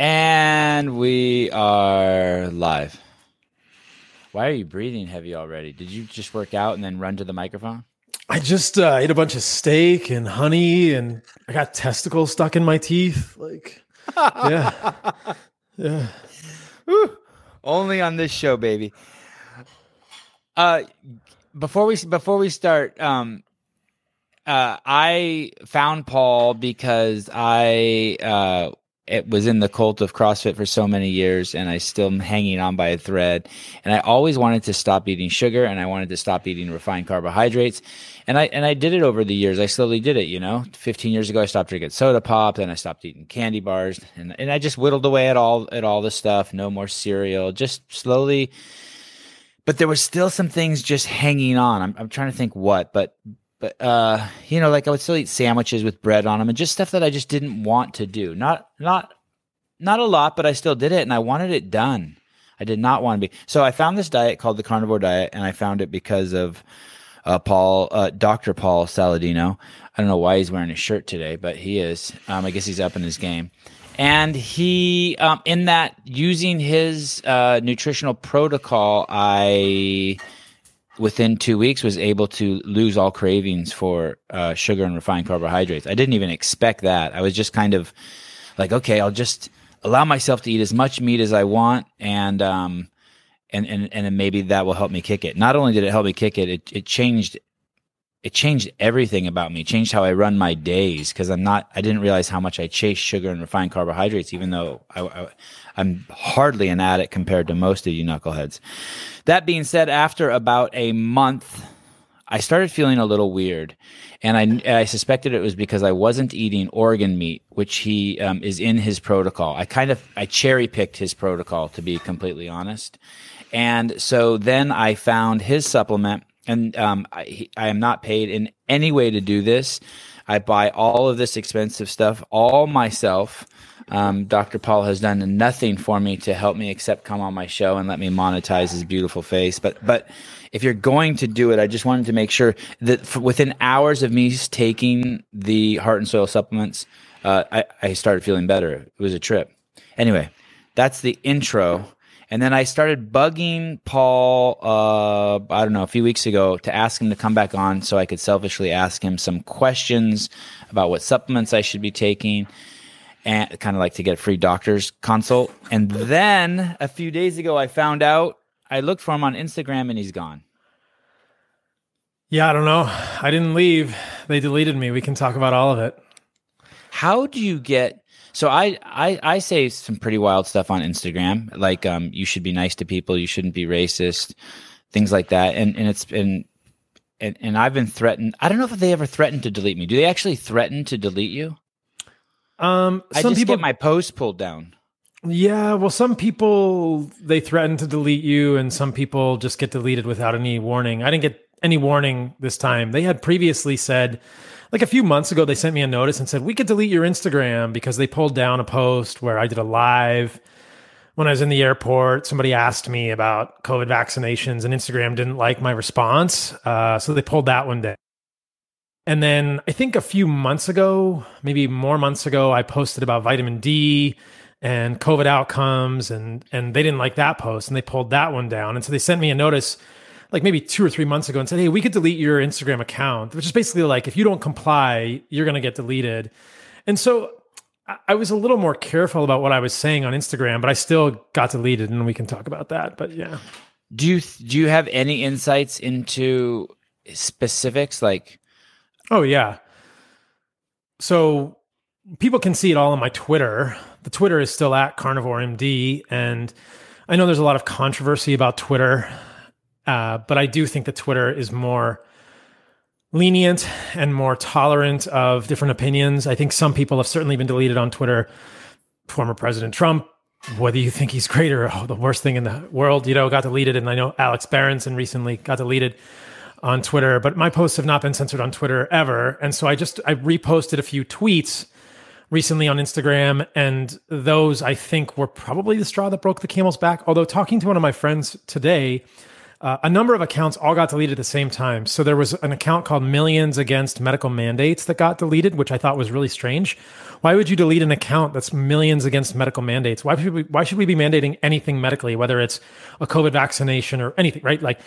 And we are live. Why are you breathing heavy already? Did you just work out and then run to the microphone? I just uh, ate a bunch of steak and honey, and I got testicles stuck in my teeth. Like, yeah, yeah. Woo. Only on this show, baby. Uh, before we before we start, um, uh, I found Paul because I uh it was in the cult of CrossFit for so many years, and I still am hanging on by a thread. And I always wanted to stop eating sugar, and I wanted to stop eating refined carbohydrates. And I and I did it over the years. I slowly did it. You know, 15 years ago, I stopped drinking soda pop, then I stopped eating candy bars, and and I just whittled away at all at all the stuff. No more cereal, just slowly. But there was still some things just hanging on. I'm I'm trying to think what, but but uh you know like i would still eat sandwiches with bread on them and just stuff that i just didn't want to do. Not not not a lot but i still did it and i wanted it done. I did not want to be. So i found this diet called the carnivore diet and i found it because of uh, paul uh, dr paul saladino. I don't know why he's wearing a shirt today but he is. Um, i guess he's up in his game. And he um, in that using his uh, nutritional protocol i within two weeks was able to lose all cravings for uh, sugar and refined carbohydrates. I didn't even expect that. I was just kind of like, okay, I'll just allow myself to eat as much meat as I want, and um, and and and maybe that will help me kick it. Not only did it help me kick it, it it changed. It changed everything about me. It changed how I run my days because I'm not. I didn't realize how much I chase sugar and refined carbohydrates, even though I, I'm hardly an addict compared to most of you knuckleheads. That being said, after about a month, I started feeling a little weird, and I, I suspected it was because I wasn't eating organ meat, which he um, is in his protocol. I kind of I cherry picked his protocol to be completely honest, and so then I found his supplement, and um, I, I am not paid in any way to do this. I buy all of this expensive stuff all myself. Um, Dr. Paul has done nothing for me to help me except come on my show and let me monetize his beautiful face. But but if you're going to do it, I just wanted to make sure that within hours of me taking the Heart and Soil supplements, uh, I, I started feeling better. It was a trip. Anyway, that's the intro. And then I started bugging Paul, uh, I don't know, a few weeks ago to ask him to come back on so I could selfishly ask him some questions about what supplements I should be taking and kind of like to get a free doctor's consult. And then a few days ago, I found out I looked for him on Instagram and he's gone. Yeah, I don't know. I didn't leave. They deleted me. We can talk about all of it. How do you get? So I I I say some pretty wild stuff on Instagram, like um you should be nice to people, you shouldn't be racist, things like that. And and it's been and, and I've been threatened. I don't know if they ever threatened to delete me. Do they actually threaten to delete you? Um, I some just people, get my post pulled down. yeah, well, some people they threaten to delete you, and some people just get deleted without any warning. I didn't get any warning this time. They had previously said, like a few months ago, they sent me a notice and said we could delete your Instagram because they pulled down a post where I did a live when I was in the airport. Somebody asked me about COVID vaccinations, and Instagram didn't like my response, uh, so they pulled that one down. And then I think a few months ago, maybe more months ago, I posted about vitamin D and COVID outcomes, and and they didn't like that post, and they pulled that one down. And so they sent me a notice, like maybe two or three months ago, and said, "Hey, we could delete your Instagram account," which is basically like if you don't comply, you're going to get deleted. And so I was a little more careful about what I was saying on Instagram, but I still got deleted, and we can talk about that. But yeah, Do you do you have any insights into specifics like? Oh yeah. So people can see it all on my Twitter. The Twitter is still at Carnivore MD, and I know there's a lot of controversy about Twitter, uh, but I do think that Twitter is more lenient and more tolerant of different opinions. I think some people have certainly been deleted on Twitter. Former President Trump, whether you think he's great or oh, the worst thing in the world, you know, got deleted. And I know Alex Berenson recently got deleted on Twitter, but my posts have not been censored on Twitter ever. And so I just I reposted a few tweets recently on Instagram, and those I think were probably the straw that broke the camel's back. Although talking to one of my friends today, uh, a number of accounts all got deleted at the same time. So there was an account called Millions Against Medical Mandates that got deleted, which I thought was really strange. Why would you delete an account that's Millions Against Medical Mandates? Why should we, why should we be mandating anything medically, whether it's a COVID vaccination or anything, right? Like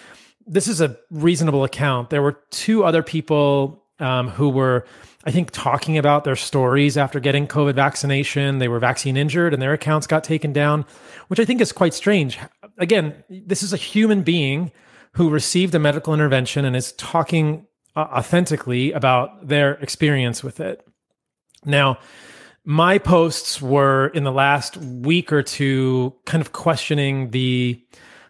this is a reasonable account. There were two other people um, who were, I think, talking about their stories after getting COVID vaccination. They were vaccine injured and their accounts got taken down, which I think is quite strange again, this is a human being who received a medical intervention and is talking uh, authentically about their experience with it. Now, my posts were in the last week or two kind of questioning the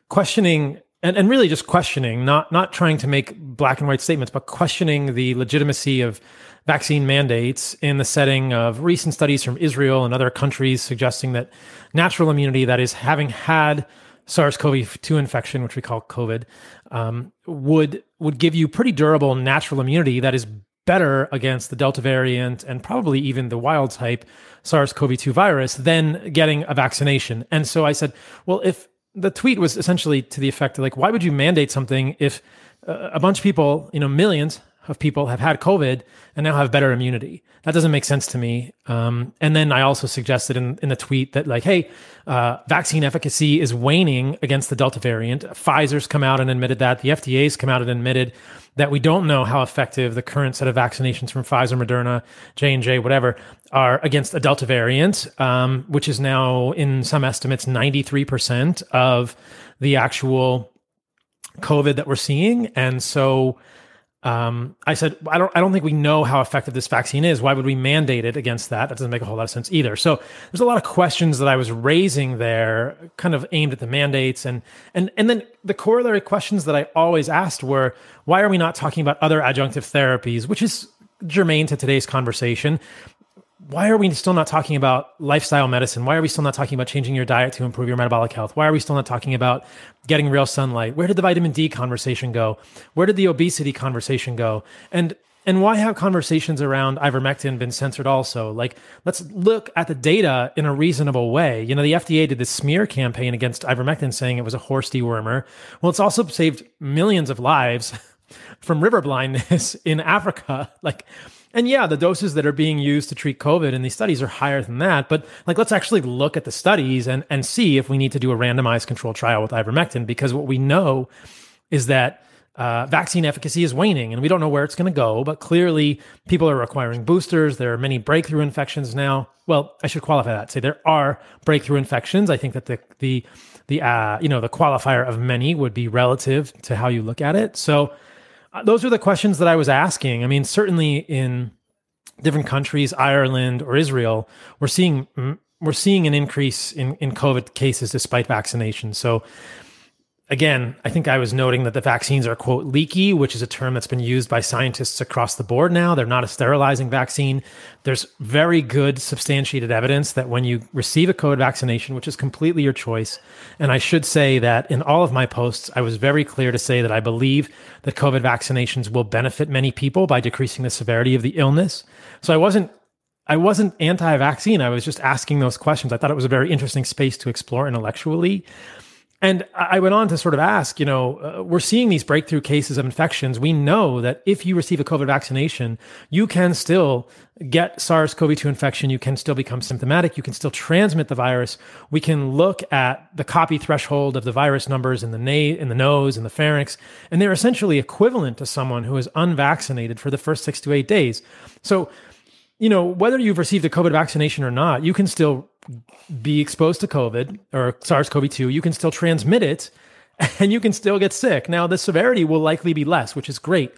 questioning and, and really just questioning, not not trying to make black and white statements, but questioning the legitimacy of vaccine mandates in the setting of recent studies from Israel and other countries suggesting that natural immunity, that is, having had SARS-CoV-2 infection, which we call COVID, um, would would give you pretty durable natural immunity that is better against the Delta variant and probably even the wild type SARS-CoV-2 virus than getting a vaccination. And so I said, well, if the tweet was essentially to the effect of like, why would you mandate something if uh, a bunch of people, you know, millions of people have had COVID and now have better immunity. That doesn't make sense to me. Um, and then I also suggested in, in the tweet that, like, hey, uh, vaccine efficacy is waning against the Delta variant. Pfizer's come out and admitted that. The FDA's come out and admitted that we don't know how effective the current set of vaccinations from Pfizer, Moderna, J and J, whatever, are against a Delta variant, um, which is now in some estimates ninety three percent of the actual COVID that we're seeing. And so um, I said, I don't, I don't think we know how effective this vaccine is. Why would we mandate it against that? That doesn't make a whole lot of sense either. So there's a lot of questions that I was raising there, kind of aimed at the mandates, and and and then the corollary questions that I always asked were, why are we not talking about other adjunctive therapies, which is germane to today's conversation why are we still not talking about lifestyle medicine? Why are we still not talking about changing your diet to improve your metabolic health? Why are we still not talking about getting real sunlight? Where did the vitamin D conversation go? Where did the obesity conversation go? And and why have conversations around ivermectin been censored also? Like, let's look at the data in a reasonable way. You know, the FDA did this smear campaign against ivermectin saying it was a horse dewormer. Well, it's also saved millions of lives from river blindness in Africa. Like, and yeah, the doses that are being used to treat COVID in these studies are higher than that. But like, let's actually look at the studies and, and see if we need to do a randomized control trial with ivermectin, because what we know is that uh, vaccine efficacy is waning and we don't know where it's going to go. But clearly, people are requiring boosters. There are many breakthrough infections now. Well, I should qualify that. Say there are breakthrough infections. I think that the, the, the, uh, you know, the qualifier of many would be relative to how you look at it. So, those are the questions that I was asking. I mean, certainly in different countries, Ireland or Israel, we're seeing mm, we're seeing an increase in in COVID cases despite vaccination. So again, I think I was noting that the vaccines are, quote, leaky, which is a term that's been used by scientists across the board now. They're not a sterilizing vaccine. There's very good substantiated evidence that when you receive a COVID vaccination, which is completely your choice, and I should say that in all of my posts, I was very clear to say that I believe that COVID vaccinations will benefit many people by decreasing the severity of the illness. So I wasn't I wasn't anti-vaccine. I was just asking those questions. I thought it was a very interesting space to explore intellectually. And I went on to sort of ask, you know, uh, we're seeing these breakthrough cases of infections. We know that if you receive a COVID vaccination, you can still get SARS CoV 2 infection. You can still become symptomatic. You can still transmit the virus. We can look at the copy threshold of the virus numbers in the, na- in the nose and the pharynx, and they're essentially equivalent to someone who is unvaccinated for the first six to eight days. So, you know, whether you've received a COVID vaccination or not, you can still be exposed to COVID or SARS CoV 2. You can still transmit it and you can still get sick. Now, the severity will likely be less, which is great.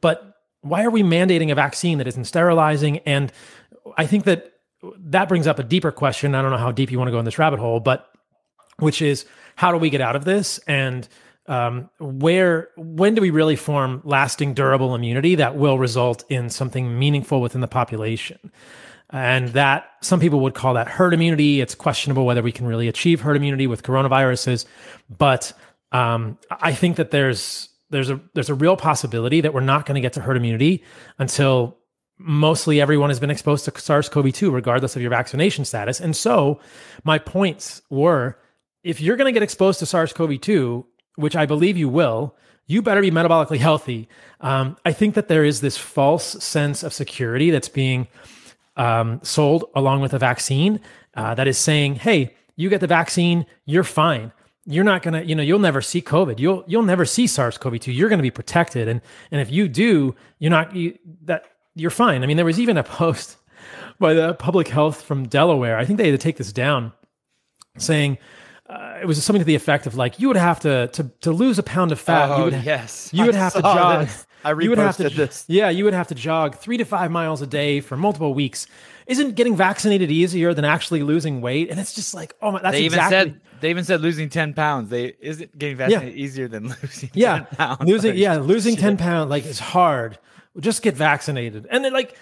But why are we mandating a vaccine that isn't sterilizing? And I think that that brings up a deeper question. I don't know how deep you want to go in this rabbit hole, but which is how do we get out of this? And um, where when do we really form lasting durable immunity that will result in something meaningful within the population? And that some people would call that herd immunity. It's questionable whether we can really achieve herd immunity with coronaviruses. But um, i think that there's there's a there's a real possibility that we're not going to get to herd immunity until mostly everyone has been exposed to SARS-CoV-2 regardless of your vaccination status. And so my points were if you're going to get exposed to SARS-CoV-2 which I believe you will, you better be metabolically healthy. Um, I think that there is this false sense of security that's being um, sold along with a vaccine uh, that is saying, "Hey, you get the vaccine, you're fine. You're not gonna, you know, you'll never see COVID. You'll you'll never see SARS-CoV-2. You're gonna be protected, and and if you do, you're not you, that you're fine. I mean, there was even a post by the public health from Delaware. I think they had to take this down, saying uh, it was something to the effect of like you would have to to to lose a pound of fat. Oh, you would, yes. you would I have to jog. this. I you would have to, reposted this. Yeah, you would have to jog three to five miles a day for multiple weeks. Isn't getting vaccinated easier than actually losing weight? And it's just like, oh my, that's They even exactly. said they even said losing ten pounds. They is it getting vaccinated easier than losing? yeah, 10 pounds? losing Like, yeah, losing shit. ten pounds like it's hard. Just get vaccinated, and then like.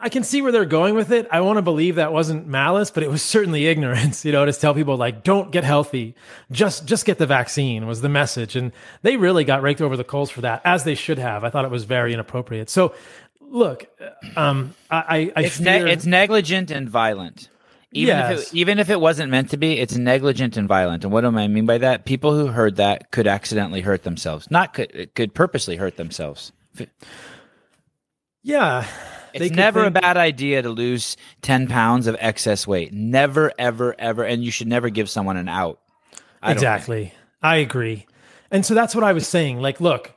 I can see where they're going with it. I want to believe that wasn't malice, but it was certainly ignorance, you know, to tell people like, don't get healthy. Just, just get the vaccine was the message. And they really got raked over the coals for that as they should have. I thought it was very inappropriate. So look, um, I, I, I It's ne- fear- it's negligent and violent. Even if Yes. it, even if it wasn't meant to be, it's negligent and violent. And what do I mean by that? People who heard that could accidentally hurt themselves. Not could could purposely hurt themselves. yeah, It's never a bad idea to lose 10 pounds of excess weight. Never, ever, ever. And you should never give someone an out. I exactly. I agree. And so that's what I was saying. Like, look,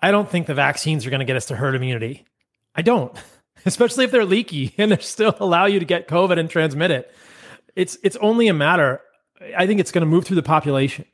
I don't think the vaccines are going to get us to herd immunity. I don't, especially if they're leaky and they still allow you to get COVID and transmit it. It's it's only a matter. I think it's going to move through the population,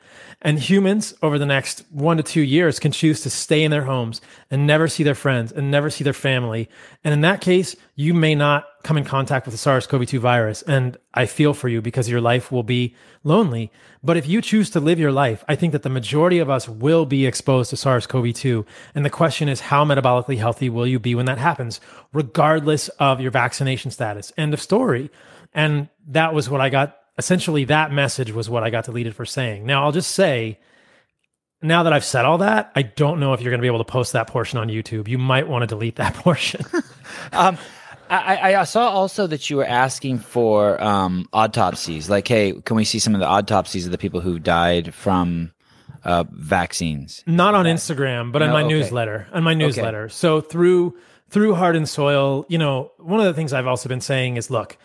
and humans over the next one to two years can choose to stay in their homes and never see their friends and never see their family. And in that case, you may not come in contact with the SARS-CoV-2 virus. And I feel for you because your life will be lonely. But if you choose to live your life, I think that the majority of us will be exposed to SARS-CoV-2. And the question is, how metabolically healthy will you be when that happens, regardless of your vaccination status? End of story. And that was what I got. Essentially, that message was what I got deleted for saying. Now, I'll just say, now that I've said all that, I don't know if you're going to be able to post that portion on YouTube. You might want to delete that portion. Um, I, I saw also that you were asking for um, autopsies. Like, hey, can we see some of the autopsies of the people who died from uh, vaccines? Not on Instagram, but on No, my okay. newsletter. On my newsletter. So through through Heart and Soil, you know, one of the things I've also been saying is, look,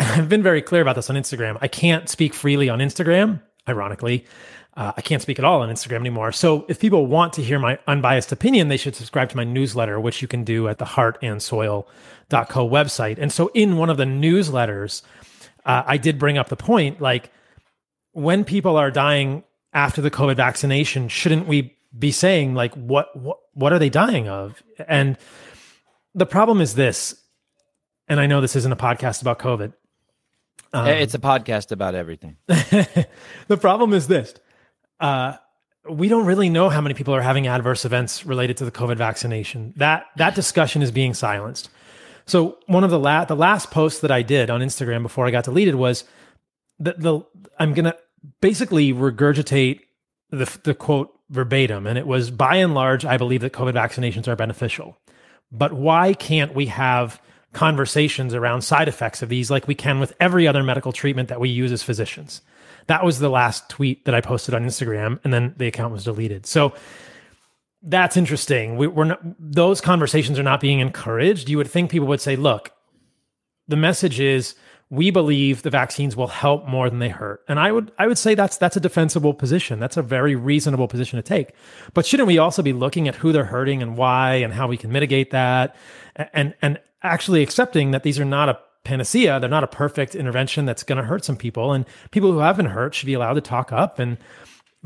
I've been very clear about this on Instagram. I can't speak freely on Instagram. Ironically, uh, I can't speak at all on Instagram anymore. So if people want to hear my unbiased opinion, they should subscribe to my newsletter, which you can do at the heartandsoil.co website. And so in one of the newsletters, uh, I did bring up the point, like when people are dying after the COVID vaccination, shouldn't we be saying like what what what are they dying of? And the problem is this, and I know this isn't a podcast about COVID. Um, it's a podcast about everything. the problem is this. Uh, we don't really know how many people are having adverse events related to the COVID vaccination. That that discussion is being silenced. So one of the la- the last posts that I did on Instagram before I got deleted was the, the I'm gonna basically regurgitate the the quote verbatim, and it was by and large I believe that COVID vaccinations are beneficial, but why can't we have conversations around side effects of these like we can with every other medical treatment that we use as physicians? That was the last tweet that I posted on Instagram, and then the account was deleted. So that's interesting. We, we're not; those conversations are not being encouraged. You would think people would say, "Look, the message is we believe the vaccines will help more than they hurt," and I would I would say that's that's a defensible position. That's a very reasonable position to take. But shouldn't we also be looking at who they're hurting and why, and how we can mitigate that, and and actually accepting that these are not a panacea. They're not a perfect intervention that's going to hurt some people, and people who have been hurt should be allowed to talk up. And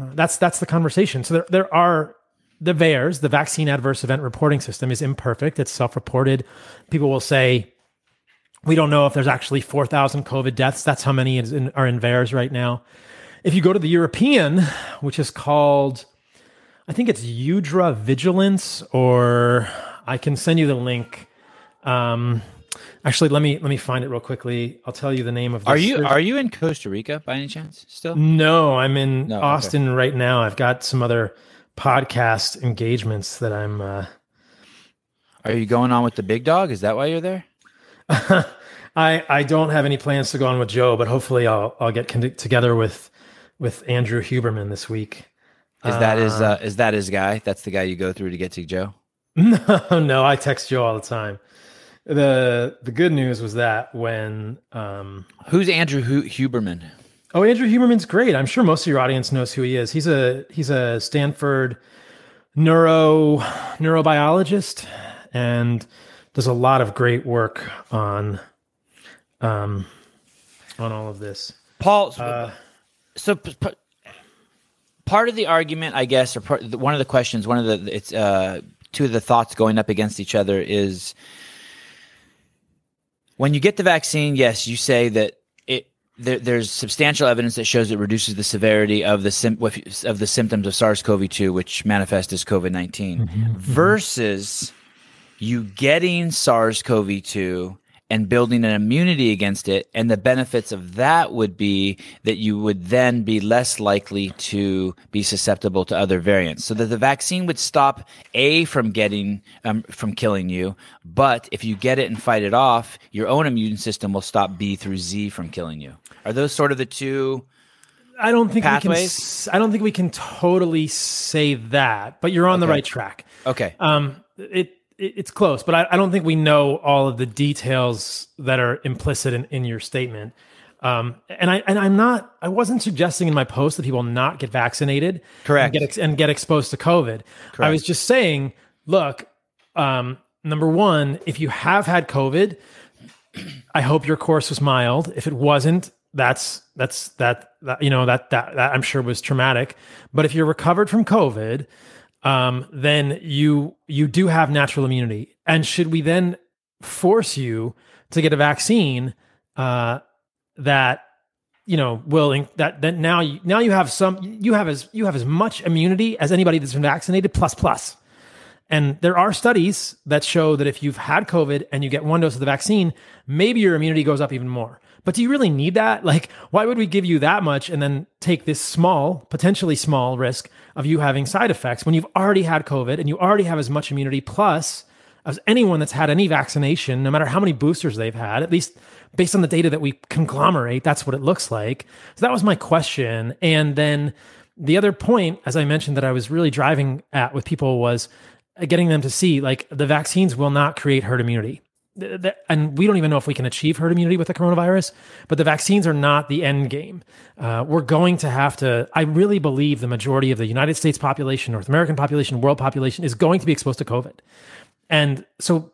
uh, that's that's the conversation. So there there are the VAERS, the Vaccine Adverse Event Reporting System, is imperfect. It's self-reported. People will say we don't know if there's actually 4,000 COVID deaths. That's how many in, are in VAERS right now. If you go to the European, which is called, I think it's EudraVigilance, or I can send you the link. Um, actually, let me let me find it real quickly. I'll tell you the name of. Are this. you There's- are you in Costa Rica by any chance still? no, I'm in No, okay. Austin right now. I've got some other podcast engagements that I'm. Uh, Are you going on with the big dog? Is that why you're there? I I don't have any plans to go on with Joe, but hopefully I'll I'll get con- together with with Andrew Huberman this week. Is that his uh, is that his guy? That's the guy you go through to get to Joe? No, no, I text Joe all the time. The the good news was that when um Who's Andrew Hu- Huberman? Oh, Andrew Huberman's great. I'm sure most of your audience knows who he is. He's a he's a Stanford neuro neurobiologist and does a lot of great work on um on all of this. Paul, so p- p- part of the argument, I guess, or part, one of the questions, one of the it's uh, two of the thoughts going up against each other is when you get the vaccine. Yes, you say that it there, there's substantial evidence that shows it reduces the severity of the sim- of the symptoms of SARS-CoV-2, which manifest as COVID-19, mm-hmm. mm-hmm. versus you getting SARS-CoV-2 and building an immunity against it. And the benefits of that would be that you would then be less likely to be susceptible to other variants. So that the vaccine would stop A from getting, um, from killing you. But if you get it and fight it off, your own immune system will stop B through Z from killing you. Are those sort of the two? I don't think we can. Pathways? I don't think we can totally say that, but you're on the right track. Okay. Um, it it's close, but I, I don't think we know all of the details that are implicit in, in your statement. Um, and I and I'm not. I wasn't suggesting in my post that people not get vaccinated, Correct. and get, ex- and get exposed to COVID. I was just saying, look, um, number one, if you have had COVID, I hope your course was mild. If it wasn't, that's that's that, that you know that, that that I'm sure was traumatic. But if you're recovered from COVID, um, then you you do have natural immunity. And should we then force you to get a vaccine uh, that you know will in- that that now you now you have some you have as you have as much immunity as anybody that's been vaccinated plus plus. And there are studies that show that if you've had COVID and you get one dose of the vaccine, maybe your immunity goes up even more. But do you really need that? Like, why would we give you that much and then take this small, potentially small risk of you having side effects when you've already had COVID and you already have as much immunity plus as anyone that's had any vaccination, no matter how many boosters they've had, at least based on the data that we conglomerate, that's what it looks like. So that was my question. And then the other point, as I mentioned, that I was really driving at with people was getting them to see like the vaccines will not create herd immunity. Th- th- And we don't even know if we can achieve herd immunity with the coronavirus, but the vaccines are not the end game. Uh, we're going to have to, I really believe the majority of the United States population, North American population, world population is going to be exposed to COVID. And so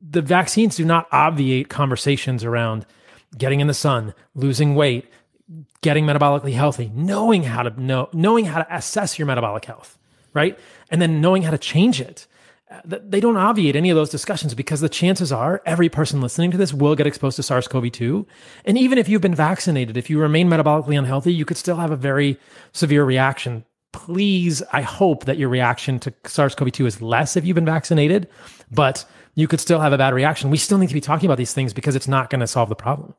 the vaccines do not obviate conversations around getting in the sun, losing weight, getting metabolically healthy, knowing how to know, knowing how to assess your metabolic health, right? And then knowing how to change it. Th- They don't obviate any of those discussions because the chances are every person listening to this will get exposed to SARS CoV 2. And even if you've been vaccinated, if you remain metabolically unhealthy, you could still have a very severe reaction. Please, I hope that your reaction to SARS CoV 2 is less if you've been vaccinated, but you could still have a bad reaction. We still need to be talking about these things because it's not going to solve the problem.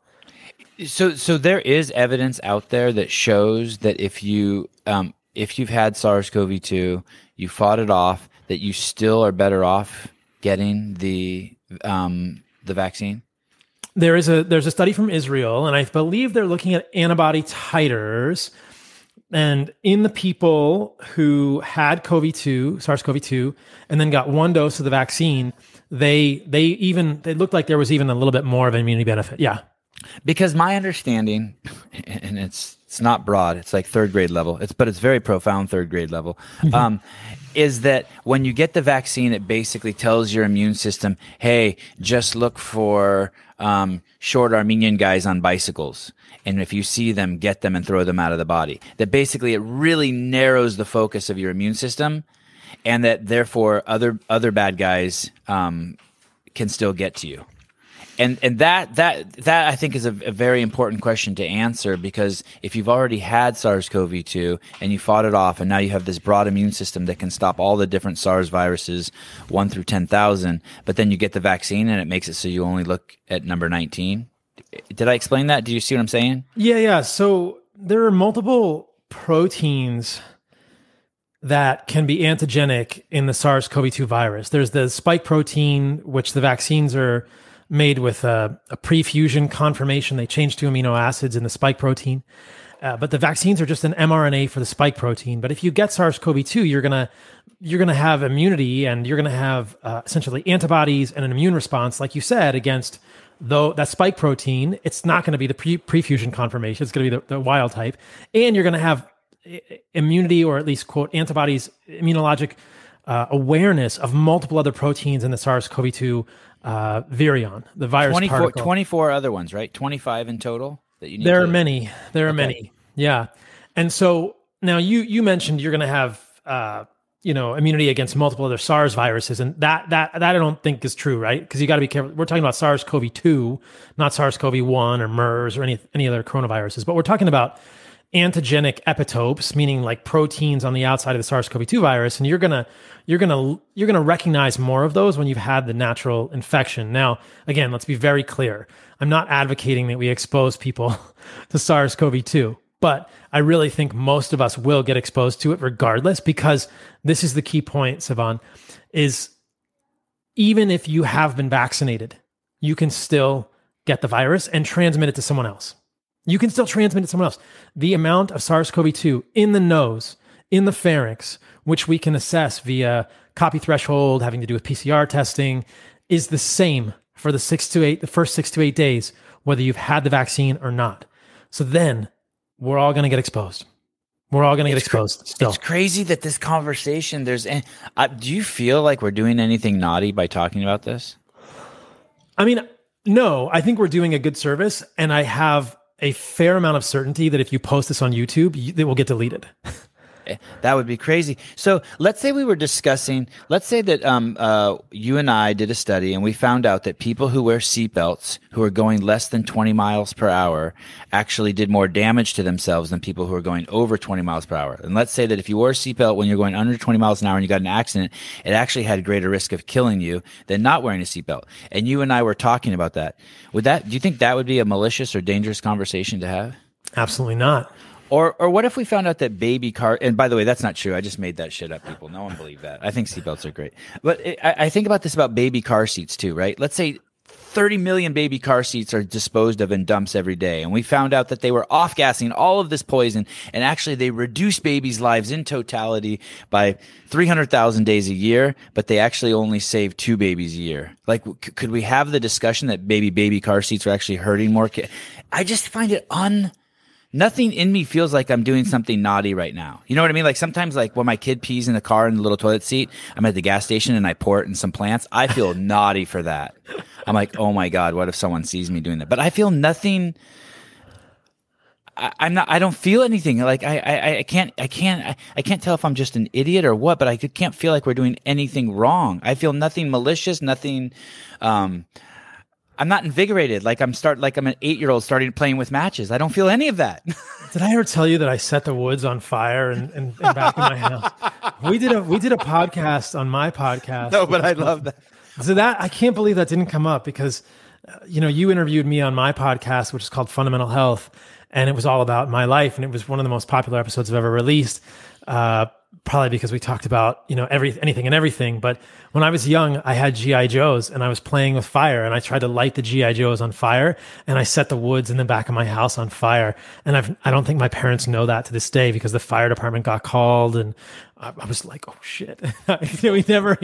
So, so there is evidence out there that shows that if you um, if you've had SARS-CoV-2, you fought it off, that you still are better off getting the um, the vaccine. there is a there's a study from Israel, and I believe they're looking at antibody titers. And in the people who had COVID-2, SARS-CoV-2, and then got one dose of the vaccine, they they even they looked like there was even a little bit more of an immunity benefit. Yeah. Because my understanding, and it's it's not broad, it's like third grade level. It's but it's very profound third grade level. Um, is that when you get the vaccine, it basically tells your immune system, "Hey, just look for um, short Armenian guys on bicycles." And if you see them, get them and throw them out of the body. That basically it really narrows the focus of your immune system, and that therefore other other bad guys um, can still get to you and and that that that I think is a, a very important question to answer because if you've already had SARS-CoV-2 and you fought it off, and now you have this broad immune system that can stop all the different SARS viruses one through ten thousand, but then you get the vaccine and it makes it so you only look at number nineteen. Did I explain that? Do you see what I'm saying? Yeah, yeah. So there are multiple proteins that can be antigenic in the SARS CoV 2 virus. There's the spike protein, which the vaccines are made with a, a pre fusion conformation. They change two amino acids in the spike protein. uh, but the vaccines are just an mRNA for the spike protein. But if you get SARS-CoV-2, you're gonna you're gonna have immunity and you're gonna have uh, essentially antibodies and an immune response, like you said, against though that spike protein. It's not going to be the pre-fusion conformation; it's going to be the, the wild type, and you're going to have immunity or at least quote antibodies, immunologic uh, awareness of multiple other proteins in the SARS-CoV-2 uh, virion, the virus 24, particle. 24 other ones, right? 25 in total that you need There to- are many. There are Okay. many. Yeah. And so now you you mentioned you're going to have uh, you know immunity against multiple other SARS viruses, and that that that I don't think is true, right? Because you got to be careful. We're talking about SARS-CoV-2, not SARS-CoV-1 or MERS or any any other coronaviruses, but we're talking about antigenic epitopes, meaning like proteins on the outside of the SARS-CoV-2 virus, and you're gonna you're gonna you're gonna recognize more of those when you've had the natural infection. Now, again, let's be very clear. I'm not advocating that we expose people to SARS-CoV-2, but I really think most of us will get exposed to it regardless, because this is the key point, Sevan, is even if you have been vaccinated, you can still get the virus and transmit it to someone else. You can still transmit it to someone else. The amount of SARS CoV 2 in the nose, in the pharynx, which we can assess via copy threshold, having to do with PCR testing, is the same for the six to eight, the first six to eight days, whether you've had the vaccine or not. So then we're all going to get exposed. We're all going to get It's exposed still. It's crazy that this conversation, there's, uh, do you feel like we're doing anything naughty by talking about this? I mean, no, I think we're doing a good service, and I have a fair amount of certainty that if you post this on YouTube, you, it will get deleted. That would be crazy. So let's say we were discussing, let's say that um, uh, you and I did a study and we found out that people who wear seatbelts who are going less than 20 miles per hour actually did more damage to themselves than people who are going over 20 miles per hour. And let's say that if you wore a seatbelt when you're going under 20 miles an hour and you got an accident, it actually had greater risk of killing you than not wearing a seatbelt. And you and I were talking about that. Would that, do you think that would be a malicious or dangerous conversation to have? Absolutely not. Or, or what if we found out that baby car? And by the way, that's not true. I just made that shit up. People, no one believe that. I think seatbelts are great, but it, I, I think about this about baby car seats too, right? Let's say 30 million baby car seats are disposed of in dumps every day, and we found out that they were off gassing all of this poison, and actually they reduce babies' lives in totality by 300,000 days a year, but they actually only save two babies a year. Like, c- could we have the discussion that baby baby car seats are actually hurting more kids? I just find it un nothing in me feels like I'm doing something naughty right now. You know what I mean? Like sometimes, like when my kid pees in the car in the little toilet seat, I'm at the gas station and I pour it in some plants. I feel naughty for that. I'm like, oh my god, what if someone sees me doing that? But I feel nothing. I, I'm not. I don't feel anything. Like I, I, I can't. I can't. I, I can't tell if I'm just an idiot or what. But I can't feel like we're doing anything wrong. I feel nothing malicious. Nothing. Um, I'm not invigorated. Like I'm start. Like I'm an eight year old starting playing with matches. I don't feel any of that. Did I ever tell you that I set the woods on fire and, and, and back in my house? We did a we did a podcast on my podcast. no, but I love that. So that I can't believe that didn't come up because uh, you know you interviewed me on my podcast, which is called Fundamental Health, and it was all about my life, and it was one of the most popular episodes I've ever released. Uh, probably because we talked about you know every anything and everything. But when I was young, I had GI Joes, and I was playing with fire, and I tried to light the GI Joes on fire, and I set the woods in the back of my house on fire. And I've I don't think my parents know that to this day because the fire department got called, and I, I was like, oh shit, we never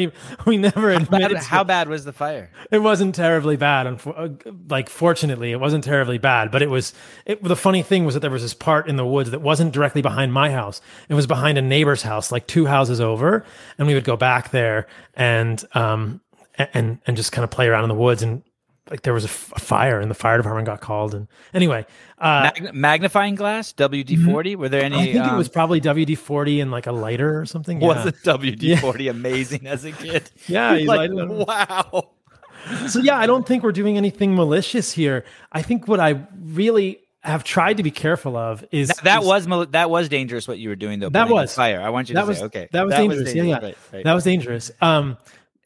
we never Bad, admitted to how bad was the fire? it wasn't terribly bad. unfo- uh, Like, fortunately, it wasn't terribly bad. But it was. It, the funny thing was that there was this part in the woods that wasn't directly behind my house. It was behind a neighbor's house, like two houses over. And we would go back there and um and and just kind of play around in the woods. And like there was a, f- a fire, and the fire department got called. And anyway, uh, Mag- magnifying glass, WD forty. Were there any? I think it um, was probably WD forty and like a lighter or something. wasn't yeah. WD forty amazing as a kid? Yeah, like, wow. so yeah, I don't think we're doing anything malicious here. I think what I really have tried to be careful of is That is- was mal- that was dangerous. What you were doing though. That was. fire. I want you that to was say okay. That was dangerous. yeah, yeah. Right, right. That was dangerous. Um,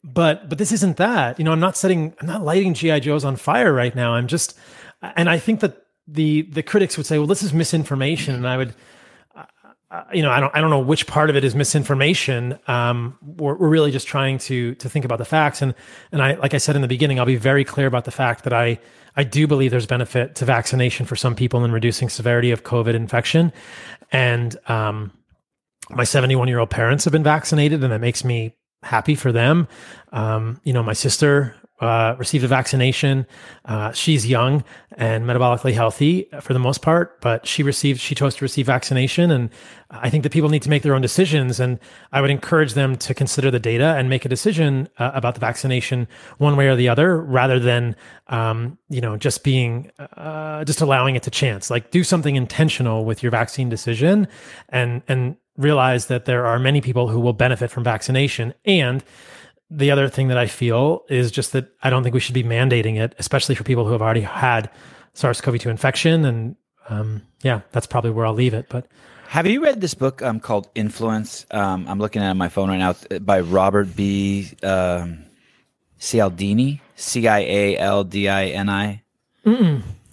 but but this isn't that. You know, I'm not setting. I'm not lighting GI Joes on fire right now. I'm just, and I think that the the critics would say, well, this is misinformation, and I would. I- you know, I don't, I don't know which part of it is misinformation. Um, we're, we're really just trying to to think about the facts, and and I, like I said in the beginning, I'll be very clear about the fact that I I do believe there's benefit to vaccination for some people in reducing severity of COVID infection, and um, my 71 year old parents have been vaccinated, and that makes me happy for them. Um, you know, my sister uh, received a vaccination. Uh, she's young and metabolically healthy for the most part, but she received, she chose to receive vaccination. And I think that people need to make their own decisions. And I would encourage them to consider the data and make a decision uh, about the vaccination one way or the other, rather than, um, you know, just being, uh, just allowing it to chance. Like do something intentional with your vaccine decision and, and realize that there are many people who will benefit from vaccination and the other thing that I feel is just that I don't think we should be mandating it, especially for people who have already had SARS-CoV-2 infection. And um, yeah, that's probably where I'll leave it. But have you read this book um, called Influence? Um, I'm looking at it on my phone right now by Robert B. Um, Cialdini, C I A L D I N I.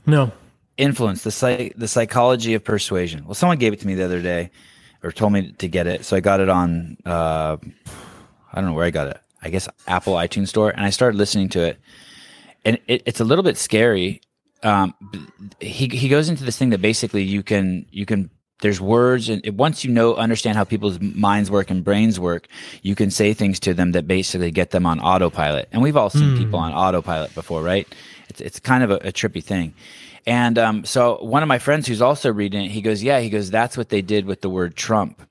No. Influence the psych- the psychology of persuasion. Well, someone gave it to me the other day, or told me to get it, so I got it on. Uh, I don't know where I got it. I guess Apple iTunes Store, and I started listening to it, and it, it's a little bit scary. Um, he he goes into this thing that basically you can you can there's words and once you know understand how people's minds work and brains work you can say things to them that basically get them on autopilot and we've all seen mm. people on autopilot before right it's, it's kind of a, a trippy thing and um, so one of my friends who's also reading it he goes yeah he goes that's what they did with the word trump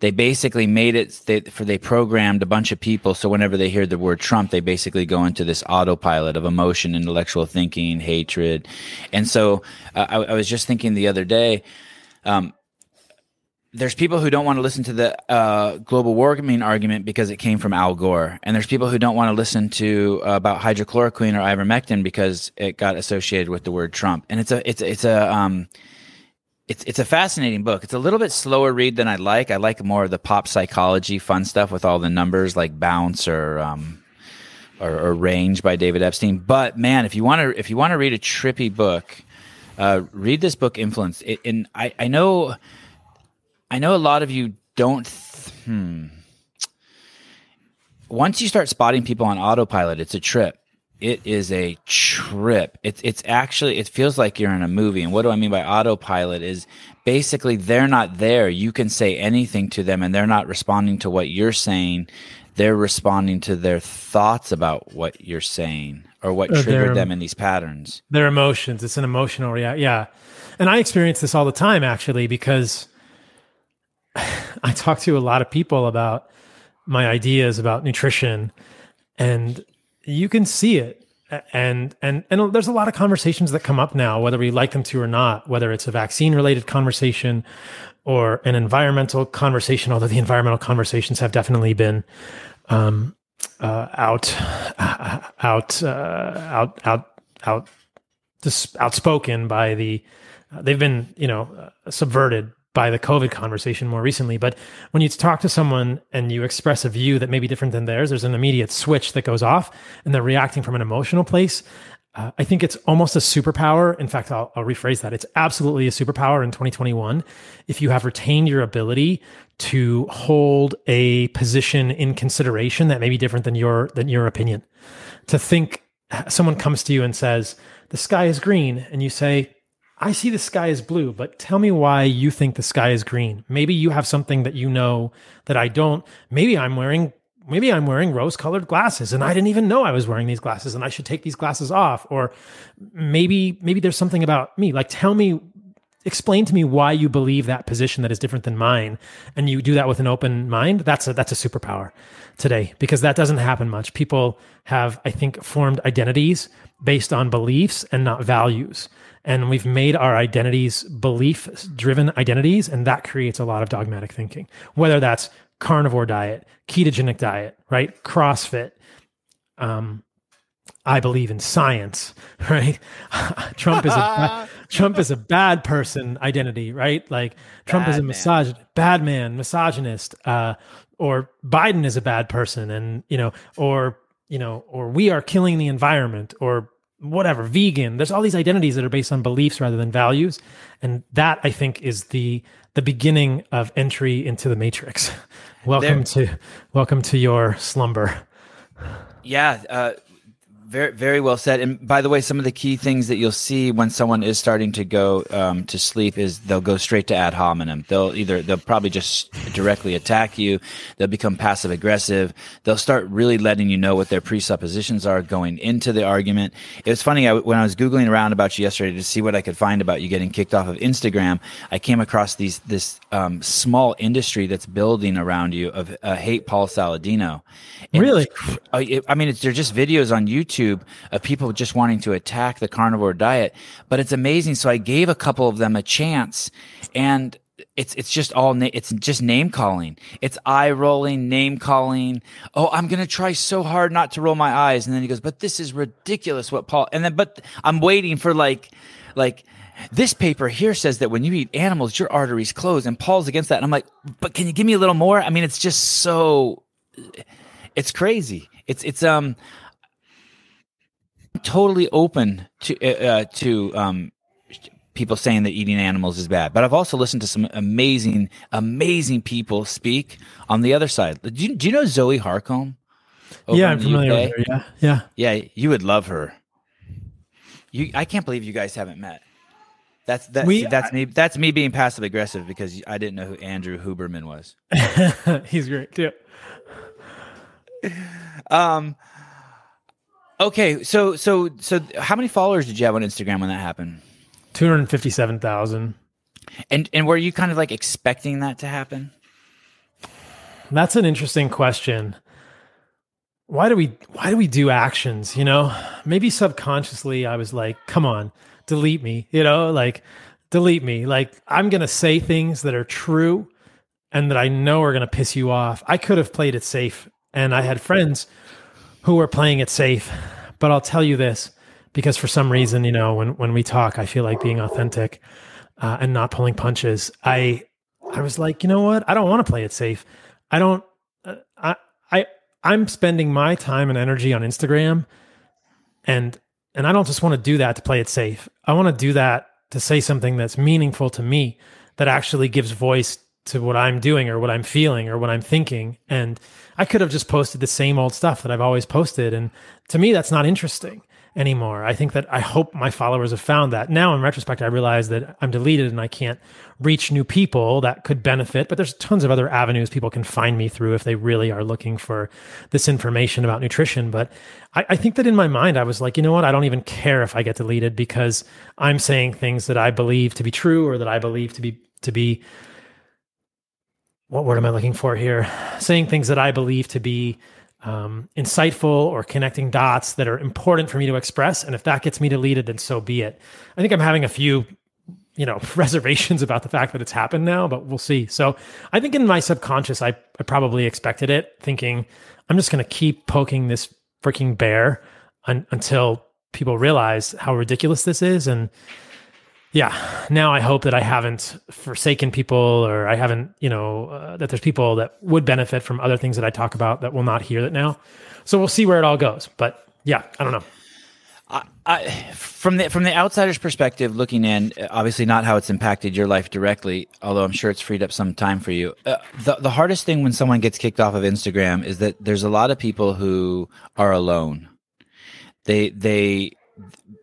they basically made it they, for they programmed a bunch of people so whenever they hear the word Trump, they basically go into this autopilot of emotion, intellectual thinking, hatred, and so uh, I, I, was just thinking the other day. Um, there's people who don't want to listen to the uh, global warming argument because it came from Al Gore, and there's people who don't want to listen to uh, about hydrochloroquine or ivermectin because it got associated with the word Trump. And it's a it's it's a um, it's it's a fascinating book. It's a little bit slower read than I like. I like more of the pop psychology, fun stuff with all the numbers like Bounce or um, or, or Range by David Epstein. But man, if you want to if you want to read a trippy book, uh, read this book, Influence. It, and I I know I know a lot of you don't. Th- hmm. Once you start spotting people on autopilot, it's a trip it is a trip. It's it's actually it feels like you're in a movie. And what do I mean by autopilot is basically they're not there. You can say anything to them and they're not responding to what you're saying. They're responding to their thoughts about what you're saying or what or triggered them in these patterns. Their emotions. It's an emotional reaction. Yeah. And I experience this all the time actually because I talk to a lot of people about my ideas about nutrition and you can see it. And and and there's a lot of conversations that come up now whether we like them to or not whether it's a vaccine related conversation or an environmental conversation although the environmental conversations have definitely been um, uh, out uh, out uh, out out out just outspoken by the uh, they've been you know uh, subverted by the COVID conversation more recently. But when you talk to someone and you express a view that may be different than theirs, there's an immediate switch that goes off and they're reacting from an emotional place. Uh, I think it's almost a superpower. In fact, I'll, I'll rephrase that. It's absolutely a superpower in 2021 if you have retained your ability to hold a position in consideration that may be different than your than your opinion. To think someone comes to you and says, "The sky is green," and you say, I see the sky is blue, but tell me why you think the sky is green. Maybe you have something that you know that I don't. Maybe I'm wearing maybe I'm wearing rose-colored glasses and I didn't even know I was wearing these glasses and I should take these glasses off or maybe maybe there's something about me. Like tell me explain to me why you believe that position that is different than mine and you do that with an open mind. That's a that's a superpower today because that doesn't happen much. People have I think formed identities based on beliefs and not values and we've made our identities belief driven identities and that creates a lot of dogmatic thinking whether that's carnivore diet ketogenic diet right crossfit um, i believe in science right trump is a trump is a bad person identity right like trump bad is a misogyn bad man misogynist uh, or biden is a bad person and you know or you know or we are killing the environment or whatever, vegan. There's all these identities that are based on beliefs rather than values. And that I think is the the beginning of entry into the matrix. welcome there, to welcome to your slumber. Yeah, uh, very, very well said. And by the way, some of the key things that you'll see when someone is starting to go um, to sleep is they'll go straight to ad hominem. They'll either they'll probably just directly attack you. They'll become passive aggressive. They'll start really letting you know what their presuppositions are going into the argument. It was funny I, when I was googling around about you yesterday to see what I could find about you getting kicked off of Instagram. I came across these this um, small industry that's building around you of uh, hate Paul Saladino. And really? I mean, it's, they're just videos on YouTube YouTube of people just wanting to attack the carnivore diet, but it's amazing. So I gave a couple of them a chance and it's it's just all na- it's just name calling. It's eye rolling, name calling. Oh, I'm gonna try so hard not to roll my eyes, and then he goes, "But this is ridiculous." What Paul? And then, but I'm waiting for like, like this paper here says that when you eat animals, your arteries close, and Paul's against that. And I'm like, but can you give me a little more? I mean, it's just so, it's crazy. It's it's um, totally open to uh, uh, to um, people saying that eating animals is bad, but I've also listened to some amazing, amazing people speak on the other side. Do you, do you know Zoe Harcombe? Yeah, I'm familiar UK? with her. Yeah, yeah, yeah. You would love her. You, I can't believe you guys haven't met. That's that. We, that's I, me. That's me being passive aggressive because I didn't know who Andrew Huberman was. He's great too. Um, Okay, so so so how many followers did you have on Instagram when that happened? Two hundred fifty-seven thousand. And and were you kind of like expecting that to happen? That's an interesting question. Why do we why do we do actions, you know? Maybe subconsciously I was like, "Come on, delete me." You know, like delete me. Like I'm going to say things that are true and that I know are going to piss you off. I could have played it safe and I had friends who are playing it safe. But I'll tell you this because for some reason, you know, when when we talk, I feel like being authentic uh, and not pulling punches. I I was like, you know what? I don't want to play it safe. I don't. Uh, I I I'm spending my time and energy on Instagram, and and I don't just want to do that to play it safe. I want to do that to say something that's meaningful to me, that actually gives voice to what I'm doing or what I'm feeling or what I'm thinking. And I could have just posted the same old stuff that I've always posted. And to me, that's not interesting anymore. I think that I hope my followers have found that. Now, in retrospect, I realize that I'm deleted and I can't reach new people that could benefit, but there's tons of other avenues people can find me through if they really are looking for this information about nutrition. But I, I think that in my mind, I was like, you know what? I don't even care if I get deleted because I'm saying things that I believe to be true or that I believe to be, to be, what word am I looking for here? Saying things that I believe to be um, insightful or connecting dots that are important for me to express. And if that gets me deleted, then so be it. I think I'm having a few, you know, reservations about the fact that it's happened now, but we'll see. So I think in my subconscious, I, I probably expected it, thinking I'm just going to keep poking this freaking bear un- until people realize how ridiculous this is. And yeah now i hope that i haven't forsaken people or i haven't you know uh, that there's people that would benefit from other things that i talk about that will not hear it now so we'll see where it all goes but yeah i don't know I, from the from the outsider's perspective, looking in, obviously not how it's impacted your life directly, although I'm sure it's freed up some time for you. Uh, the the hardest thing when someone gets kicked off of Instagram is that there's a lot of people who are alone. They they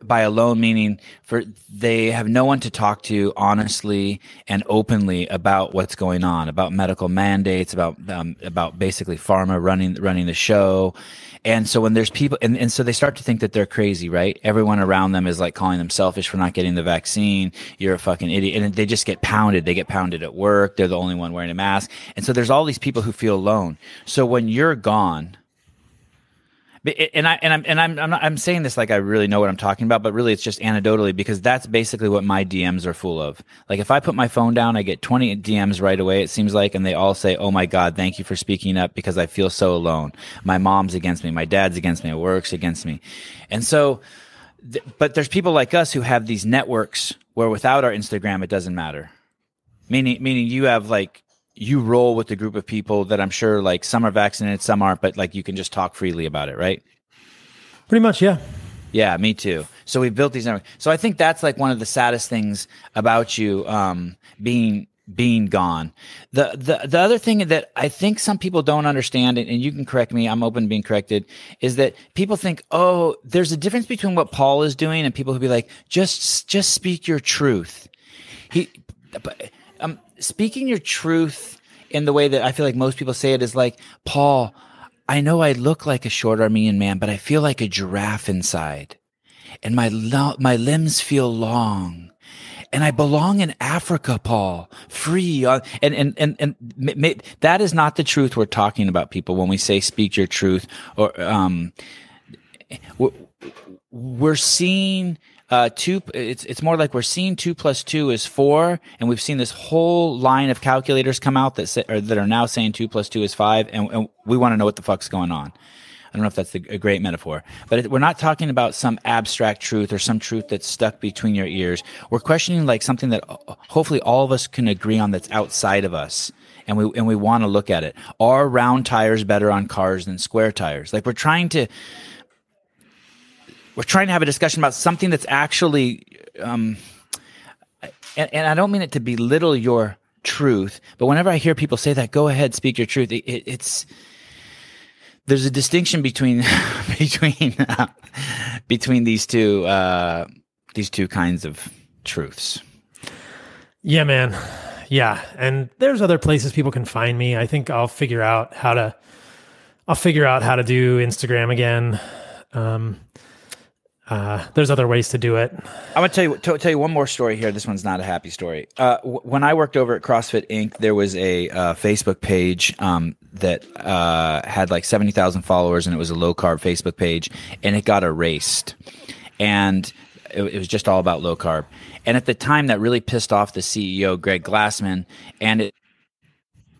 by alone meaning for they have no one to talk to honestly and openly about what's going on about medical mandates about um, about basically pharma running running the show. And so when there's people and, and so they start to think that they're crazy right? Everyone around them is like calling them selfish for not getting the vaccine. You're a fucking idiot. And they just get pounded. They get pounded at work. They're the only one wearing a mask. And so there's all these people who feel alone. So when you're gone and I and I'm and I'm I'm, not, I'm saying this like I really know what I'm talking about, but really it's just anecdotally because that's basically what my DMs are full of. Like if I put my phone down, I get 20 DMs right away. It seems like, and they all say, "Oh my God, thank you for speaking up because I feel so alone. My mom's against me, my dad's against me, work's against me," and so. Th- but there's people like us who have these networks where without our Instagram, it doesn't matter. Meaning, meaning you have like you roll with a group of people that I'm sure like some are vaccinated, some aren't, but like you can just talk freely about it, right? Pretty much, yeah. Yeah, me too. So we built these networks. So I think that's like one of the saddest things about you um, being being gone. The the the other thing that I think some people don't understand, and you can correct me, I'm open to being corrected, is that people think, oh, there's a difference between what Paul is doing and people who be like, just just speak your truth. He, um, speaking your truth in the way that I feel like most people say it is like, Paul, I know I look like a short Armenian man, but I feel like a giraffe inside, and my lo- my limbs feel long and I belong in Africa, Paul, free. Uh, and, and, and, and that is not the truth we're talking about, people, when we say speak your truth or, um, we're seeing, uh, two, it's, it's more like we're seeing two plus two is four. And we've seen this whole line of calculators come out that say, or that are now saying two plus two is five. And, and we want to know what the fuck's going on. I don't know if that's a great metaphor, but we're not talking about some abstract truth or some truth that's stuck between your ears. We're questioning like something that uh, hopefully all of us can agree on that's outside of us. And we, and we want to look at it. Are round tires better on cars than square tires? Like we're trying to, we're trying to have a discussion about something that's actually, um, and, and I don't mean it to belittle your truth, but whenever I hear people say that, go ahead, speak your truth. It, it, it's, there's a distinction between between uh, between these two uh, these two kinds of truths. Yeah, man. Yeah, and there's other places people can find me. I think I'll figure out how to I'll figure out how to do Instagram again. Um, uh, there's other ways to do it. I'm gonna tell you t- tell you one more story here. This one's not a happy story. Uh, w- when I worked over at CrossFit Inc., there was a uh, Facebook page um, that uh, had like seventy thousand followers, and it was a low carb Facebook page, and it got erased, and it, it was just all about low carb. And at the time, that really pissed off the CEO, Greg Glassman, and it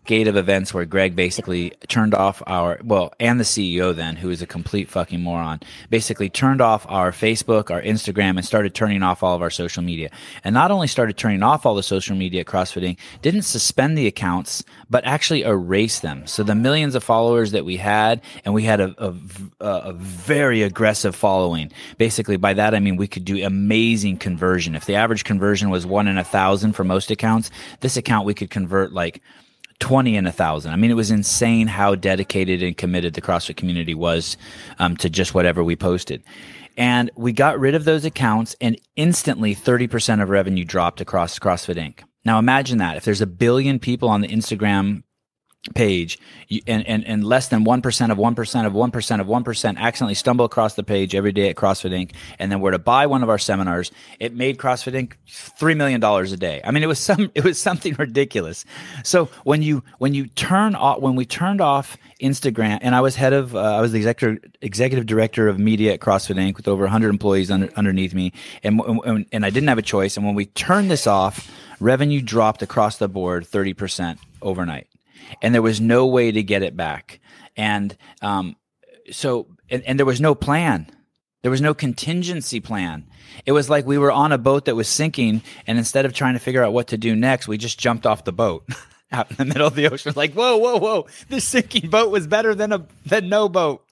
gate of events where Greg basically turned off our well, and the CEO then, who is a complete fucking moron, basically turned off our Facebook, our Instagram, and started turning off all of our social media. And not only started turning off all the social media at CrossFit Inc., didn't suspend the accounts, but actually erase them. So the millions of followers that we had, and we had a, a, a very aggressive following. Basically, by that I mean we could do amazing conversion. If the average conversion was one in a thousand for most accounts, this account we could convert like 20 and a thousand. I mean, it was insane how dedicated and committed the CrossFit community was um, to just whatever we posted. And we got rid of those accounts, and instantly 30% of revenue dropped across CrossFit Inc. Now imagine that. If there's a billion people on the Instagram page and, and, and less than 1% of 1% of 1% of 1% accidentally stumble across the page every day at CrossFit Inc. and then were to buy one of our seminars, it made CrossFit Inc. $3 million a day. I mean, it was some, it was something ridiculous. So when you, when you turn off, when we turned off Instagram and I was head of, uh, I was the executive, executive director of media at CrossFit Inc. with over 100 employees under, underneath me. And, and, and I didn't have a choice. And when we turned this off, revenue dropped across the board 30% overnight and there was no way to get it back. And um, so, and, and there was no plan. There was no contingency plan. It was like we were on a boat that was sinking, and instead of trying to figure out what to do next, we just jumped off the boat out in the middle of the ocean. Like, whoa, whoa, whoa! This sinking boat was better than a than no boat.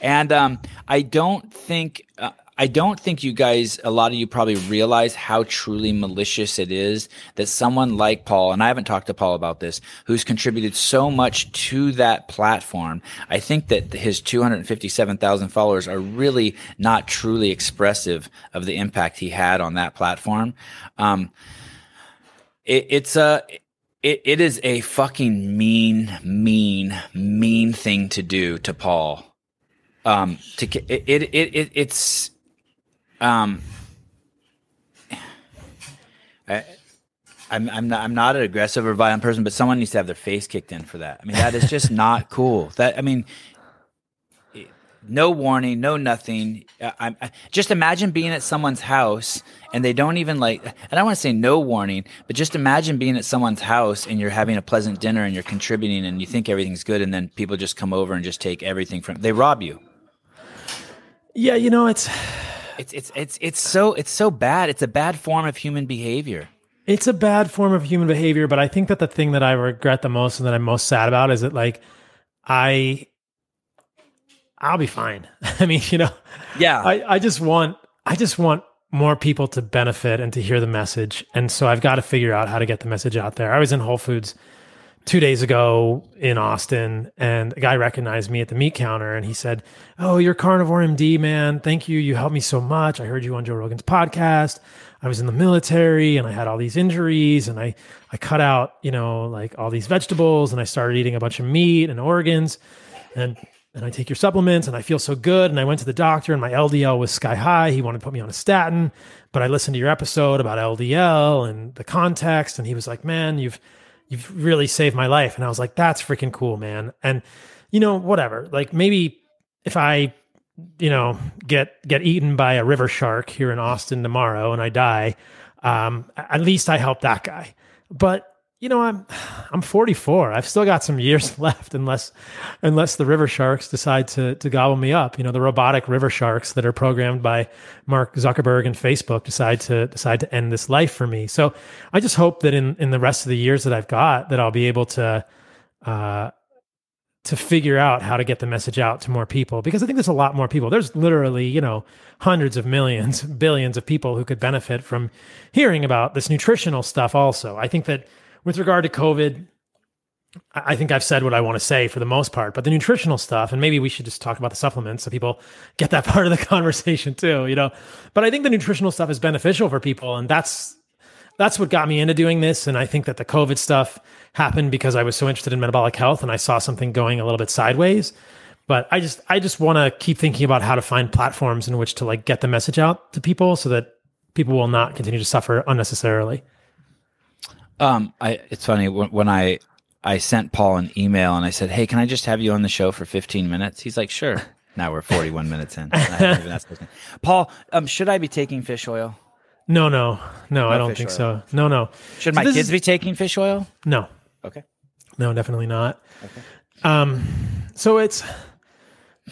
And um, I don't think uh, I don't think you guys, a lot of you probably realize how truly malicious it is that someone like Paul, and I haven't talked to Paul about this, who's contributed so much to that platform. I think that his 257,000 followers are really not truly expressive of the impact he had on that platform. Um, it, it's a, it, it is a fucking mean, mean, mean thing to do to Paul. Um, to it, it, it it's um, I, I'm I'm not I'm not an aggressive or violent person, but someone needs to have their face kicked in for that. I mean, that is just not cool. That I mean, no warning, no nothing. I, I, just imagine being at someone's house and they don't even like. And I want to say no warning, but just imagine being at someone's house and you're having a pleasant dinner and you're contributing and you think everything's good, and then people just come over and just take everything from. They rob you. Yeah, you know it's it's it's it's it's so it's so bad. It's a bad form of human behavior. It's a bad form of human behavior, but I think that the thing that I regret the most and that I'm most sad about is that like I I'll be fine. I mean, you know, Yeah. I, I just want I just want more people to benefit and to hear the message. And so I've got to figure out how to get the message out there. I was in Whole Foods two days ago in Austin, and a guy recognized me at the meat counter and he said, Oh, you're Carnivore MD, man. Thank you. You helped me so much. I heard you on Joe Rogan's podcast. I was in the military and I had all these injuries and I, I cut out, you know, like all these vegetables and I started eating a bunch of meat and organs. And and I take your supplements and I feel so good. And I went to the doctor and my LDL was sky high. He wanted to put me on a statin, but I listened to your episode about LDL and the context. And he was like, man, you've, you've really saved my life. And I was like, that's freaking cool, man. And, you know, whatever, like maybe if I, you know, get, get eaten by a river shark here in Austin tomorrow and I die, um, at least I helped that guy. But you know, I'm I'm 44. I've still got some years left unless unless the river sharks decide to to gobble me up. You know, the robotic river sharks that are programmed by Mark Zuckerberg and Facebook decide to decide to end this life for me. So I just hope that in in the rest of the years that I've got that I'll be able to uh to figure out how to get the message out to more people because I think there's a lot more people. There's literally, you know, hundreds of millions, billions of people who could benefit from hearing about this nutritional stuff also. I think that with regard to COVID, I think I've said what I want to say for the most part, but the nutritional stuff, and maybe we should just talk about the supplements so people get that part of the conversation too, you know. But I think the nutritional stuff is beneficial for people, and that's that's what got me into doing this. And I think that the COVID stuff happened because I was so interested in metabolic health and I saw something going a little bit sideways. But I just I just want to keep thinking about how to find platforms in which to like get the message out to people so that people will not continue to suffer unnecessarily. Um, I it's funny when, when I I sent Paul an email and I said, "Hey, can I just have you on the show for 15 minutes?" He's like, "Sure." Now we're 41 minutes in. Paul, um, should I be taking fish oil? No, no, no, I don't think oil. so. No, no. Should So my kids is- be taking fish oil? No, Okay. no, definitely not. Okay. Um, so it's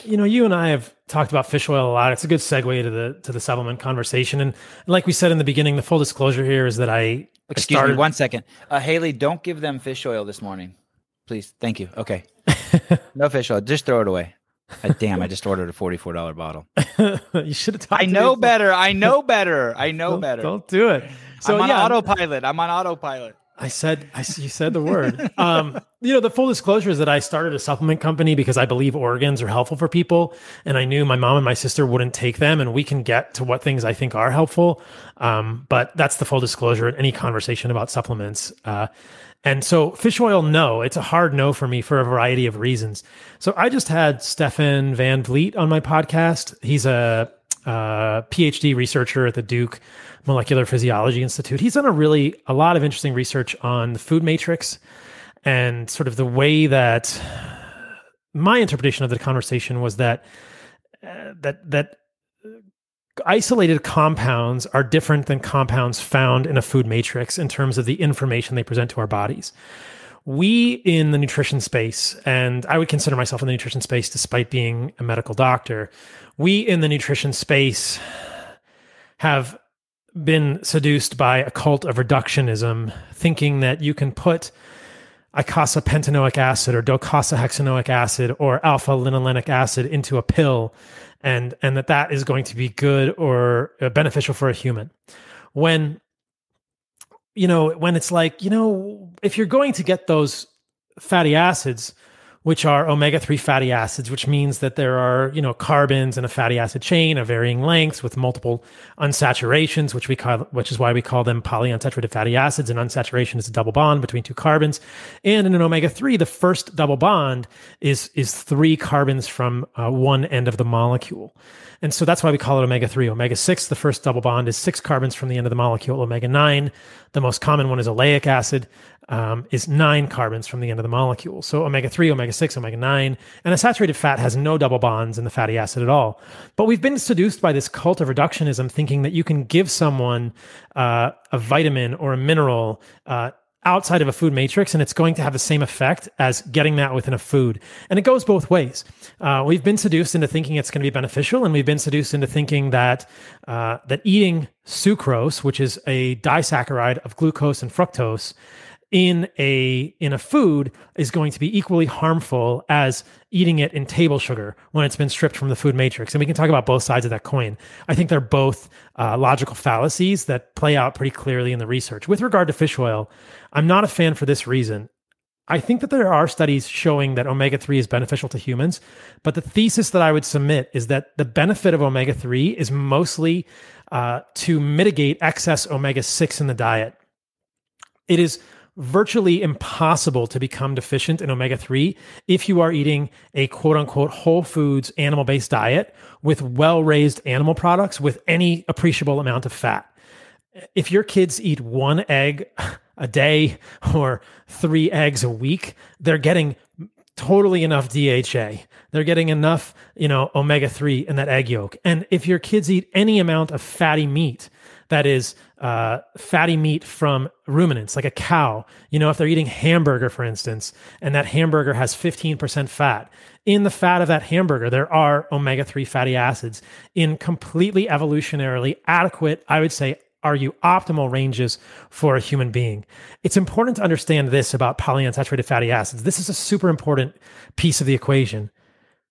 you know, you and I have talked about fish oil a lot. It's a good segue to the to the supplement conversation. And like we said in the beginning, the full disclosure here is that I I Excuse started- me one second. Uh, Haley, don't give them fish oil this morning. Please. Thank you. Okay. no fish oil. Just throw it away. Uh, damn, I just ordered a $44 bottle. you should have talked. I know better. I know better. I know Don't, better. don't do it. So I'm on yeah, autopilot. I'm on autopilot. I said, I you said the word. um, you know, the full disclosure is that I started a supplement company because I believe organs are helpful for people, and I knew my mom and my sister wouldn't take them, and we can get to what things I think are helpful. Um, but that's the full disclosure in any conversation about supplements. Uh, and so, fish oil, no, it's a hard no for me for a variety of reasons. So, I just had Stefan Van Vliet on my podcast. He's a uh, PhD researcher at the Duke Molecular Physiology Institute. He's done a really a lot of interesting research on the food matrix and sort of the way that my interpretation of the conversation was that uh, that that isolated compounds are different than compounds found in a food matrix in terms of the information they present to our bodies. We in the nutrition space, and I would consider myself in the nutrition space despite being a medical doctor, we in the nutrition space have been seduced by a cult of reductionism, thinking that you can put icosapentaenoic acid or docosahexaenoic acid or alpha linolenic acid into a pill and and that that is going to be good or uh, beneficial for a human. When you know when it's like you know if you're going to get those fatty acids which are omega-3 fatty acids which means that there are you know carbons in a fatty acid chain of varying lengths with multiple unsaturations which we call which is why we call them polyunsaturated fatty acids. And unsaturation is a double bond between two carbons. And in an omega-3 the first double bond is is three carbons from uh, one end of the molecule. And so that's why we call it omega-3 omega-6 the first double bond is six carbons from the end of the molecule. Omega-9 the most common one is oleic acid um, is nine carbons from the end of the molecule. So omega 3, omega 6, omega 9. And a saturated fat has no double bonds in the fatty acid at all. But we've been seduced by this cult of reductionism, thinking that you can give someone uh, a vitamin or a mineral. Uh, outside of a food matrix and it's going to have the same effect as getting that within a food and it goes both ways uh, we've been seduced into thinking it's going to be beneficial and we've been seduced into thinking that uh, that eating sucrose which is a disaccharide of glucose and fructose in a in a food is going to be equally harmful as eating it in table sugar when it's been stripped from the food matrix. And we can talk about both sides of that coin. I think they're both uh, logical fallacies that play out pretty clearly in the research. With regard to fish oil i'm not a fan for this reason. I think that there are studies showing that omega 3 is beneficial to humans, but the thesis that I would submit is that the benefit of omega 3 is mostly uh, to mitigate excess omega 6 in the diet. It is virtually impossible to become deficient in omega 3 if you are eating a quote unquote whole foods animal based diet with well raised animal products with any appreciable amount of fat. If your kids eat one egg a day or three eggs a week, they're getting totally enough DHA. They're getting enough, you know, omega 3 in that egg yolk. And if your kids eat any amount of fatty meat, that is uh, fatty meat from ruminants, like a cow. You know, if they're eating hamburger, for instance, and that hamburger has 15% fat, in the fat of that hamburger, there are omega 3 fatty acids in completely evolutionarily adequate, I would say, are you optimal ranges for a human being. It's important to understand this about polyunsaturated fatty acids. This is a super important piece of the equation.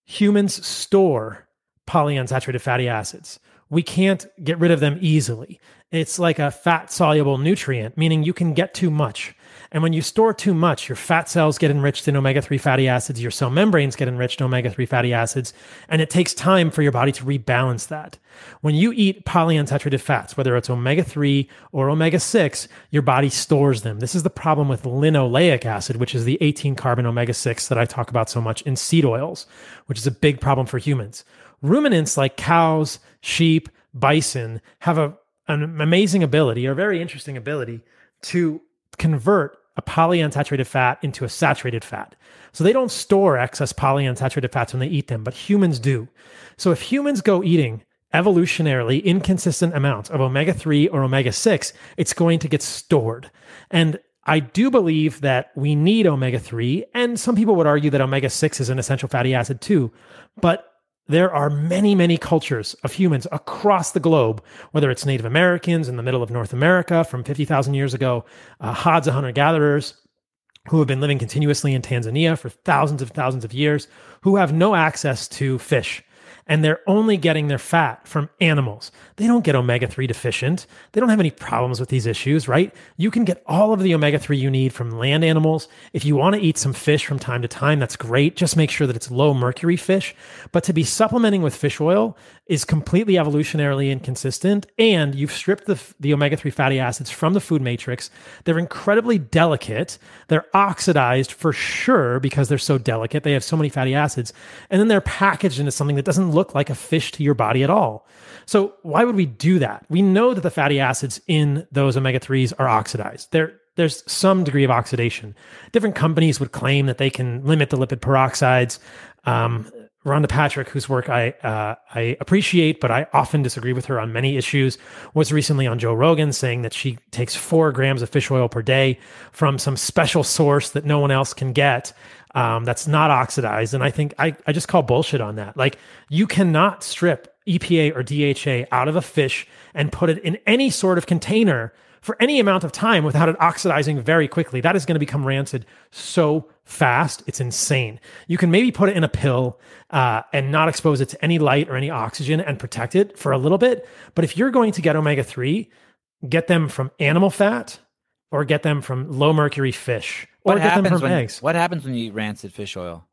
Humans store polyunsaturated fatty acids we can't get rid of them easily. It's like a fat soluble nutrient, meaning you can get too much. And when you store too much, your fat cells get enriched in omega 3 fatty acids, your cell membranes get enriched in omega 3 fatty acids, and it takes time for your body to rebalance that. When you eat polyunsaturated fats, whether it's omega 3 or omega 6, your body stores them. This is the problem with linoleic acid, which is the 18 carbon omega 6 that I talk about so much in seed oils, which is a big problem for humans. Ruminants like cows, sheep, bison have a, an amazing ability or very interesting ability to convert a polyunsaturated fat into a saturated fat. So they don't store excess polyunsaturated fats when they eat them, but humans do. So if humans go eating evolutionarily inconsistent amounts of omega 3 or omega 6, it's going to get stored. And I do believe that we need omega 3, and some people would argue that omega 6 is an essential fatty acid too. But there are many, many cultures of humans across the globe, whether it's Native Americans in the middle of North America from 50,000 years ago, uh, Hadza hunter gatherers who have been living continuously in Tanzania for thousands of thousands of years, who have no access to fish and they're only getting their fat from animals. They don't get omega 3 deficient. They don't have any problems with these issues, right? You can get all of the omega 3 you need from land animals. If you want to eat some fish from time to time, that's great. Just make sure that it's low mercury fish. But to be supplementing with fish oil is completely evolutionarily inconsistent. And you've stripped the, the omega 3 fatty acids from the food matrix. They're incredibly delicate. They're oxidized for sure because they're so delicate. They have so many fatty acids. And then they're packaged into something that doesn't look like a fish to your body at all. So why would we do that? We know that the fatty acids in those omega 3s are oxidized. They're there's some degree of oxidation. Different companies would claim that they can limit the lipid peroxides. Um, Rhonda Patrick, whose work I uh, I appreciate, but I often disagree with her on many issues, was recently on Joe Rogan saying that she takes four grams of fish oil per day from some special source that no one else can get um, that's not oxidized. And I think I, I just call bullshit on that. Like you cannot strip EPA or DHA out of a fish and put it in any sort of container for any amount of time without it oxidizing very quickly. That is going to become rancid so fast. It's insane. You can maybe put it in a pill uh, and not expose it to any light or any oxygen and protect it for a little bit. But if you're going to get omega 3, get them from animal fat or get them from low mercury fish what or get them happens from when, eggs. What happens when you eat rancid fish oil?